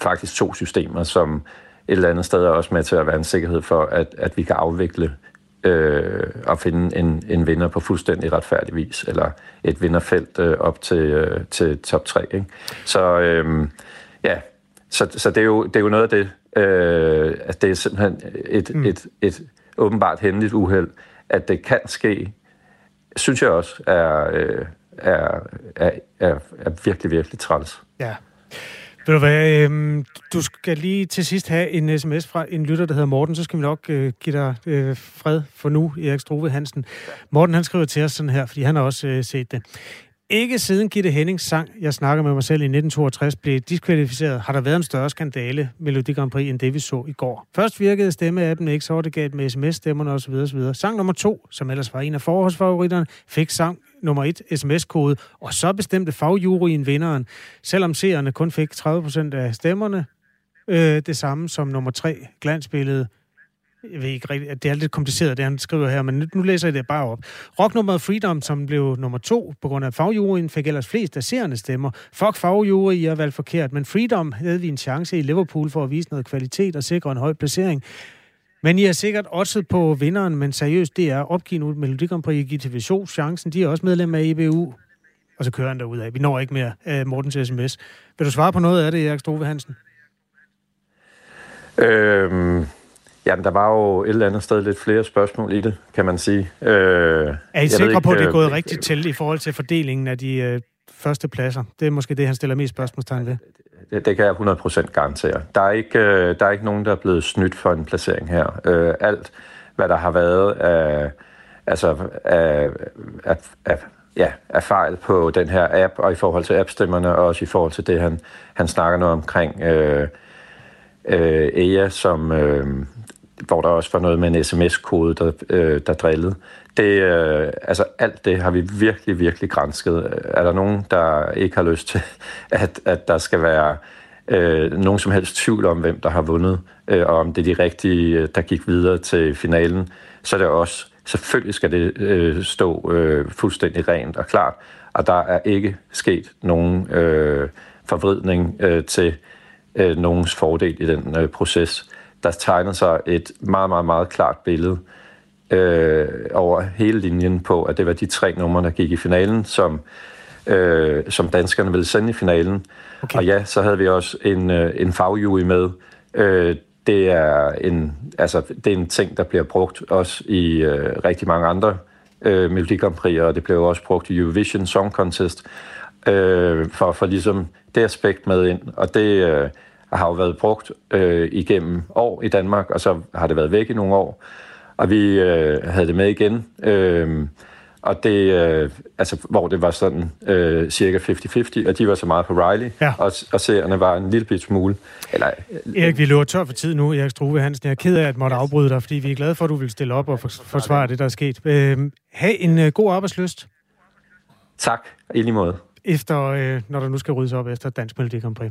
faktisk to systemer, som eller andet sted er også med til at være en sikkerhed for, at, at vi kan afvikle øh, og finde en, en vinder på fuldstændig retfærdig vis, eller et vinderfelt øh, op til, øh, til top 3. Ikke? Så øh, ja, så, så det, er jo, det er jo noget af det, øh, at det er simpelthen et, mm. et, et åbenbart hændeligt uheld, at det kan ske, synes jeg også er, øh, er, er, er, er virkelig, virkelig træls. Ja. Ved du hvad, øh, du skal lige til sidst have en sms fra en lytter, der hedder Morten, så skal vi nok øh, give dig øh, fred for nu, Erik Struve Hansen. Morten han skriver til os sådan her, fordi han har også øh, set det. Ikke siden Gitte Hennings sang, jeg snakker med mig selv i 1962, blev diskvalificeret, har der været en større skandale Melodi Grand Prix, end det vi så i går. Først virkede stemmeappen ikke, så var det galt med sms-stemmerne osv. osv. Sang nummer to, som ellers var en af forholdsfavoritterne, fik sang nummer et sms-kode, og så bestemte fagjuryen vinderen, selvom seerne kun fik 30% af stemmerne. Øh, det samme som nummer tre, glansbillede. jeg ved ikke rigtigt, det er lidt kompliceret, det han skriver her, men nu læser jeg det bare op. Rocknummeret Freedom, som blev nummer to på grund af fagjuryen, fik ellers flest af seerne stemmer. Fuck fagjury, I har valgt forkert, men Freedom havde vi en chance i Liverpool for at vise noget kvalitet og sikre en høj placering. Men I har sikkert også på vinderen, men seriøst, det er opgivet nu Melodi Grand Prix i TV2 chancen. De er også medlem af EBU. Og så kører han derud af. Vi når ikke mere af Mortens sms. Vil du svare på noget af det, Erik Strove Hansen? Øhm, jamen, der var jo et eller andet sted lidt flere spørgsmål i det, kan man sige. Øh, er I sikre på, at det er gået øh, rigtigt til i forhold til fordelingen af de øh, første pladser? Det er måske det, han stiller mest spørgsmålstegn ved. Det, det kan jeg 100% garantere. Der er, ikke, øh, der er ikke nogen, der er blevet snydt for en placering her. Øh, alt, hvad der har været af, altså, af, af, af, ja, af fejl på den her app, og i forhold til appstemmerne, og også i forhold til det, han, han snakker noget omkring øh, øh, EA, som, øh, hvor der også var noget med en sms-kode, der, øh, der drillede. Det, øh, altså alt det har vi virkelig, virkelig grænsket. Er der nogen, der ikke har lyst til, (laughs) at, at der skal være øh, nogen som helst tvivl om, hvem der har vundet, øh, og om det er de rigtige, øh, der gik videre til finalen, så er det også, selvfølgelig skal det øh, stå øh, fuldstændig rent og klart, og der er ikke sket nogen øh, forvridning øh, til øh, nogens fordel i den øh, proces. Der tegner sig et meget, meget, meget klart billede øh, over hele linjen på, at det var de tre numre, der gik i finalen, som, øh, som danskerne ville sende i finalen. Okay. Og ja, så havde vi også en, øh, en fagjury med. Øh, det er en, altså, det er en ting, der bliver brugt også i øh, rigtig mange andre øh, Melodi og det blev også brugt i Eurovision Song Contest, øh, for, for ligesom det aspekt med ind. Og det øh, har jo været brugt øh, igennem år i Danmark, og så har det været væk i nogle år. Og vi øh, havde det med igen. Øh, og det, øh, altså, hvor det var sådan øh, cirka 50-50, og de var så meget på Riley, ja. og, og seerne var en lille bit smule. Eller, Erik, vi løber tør for tid nu, Erik Struve Hansen. Jeg er ked af at måtte afbryde dig, fordi vi er glade for, at du vil stille op og forsvare det, der er sket. Øh, ha' en øh, god arbejdsløst. Tak, i lige måde. Efter, øh, når der nu skal ryddes op efter Dansk Melodi Grand Prix.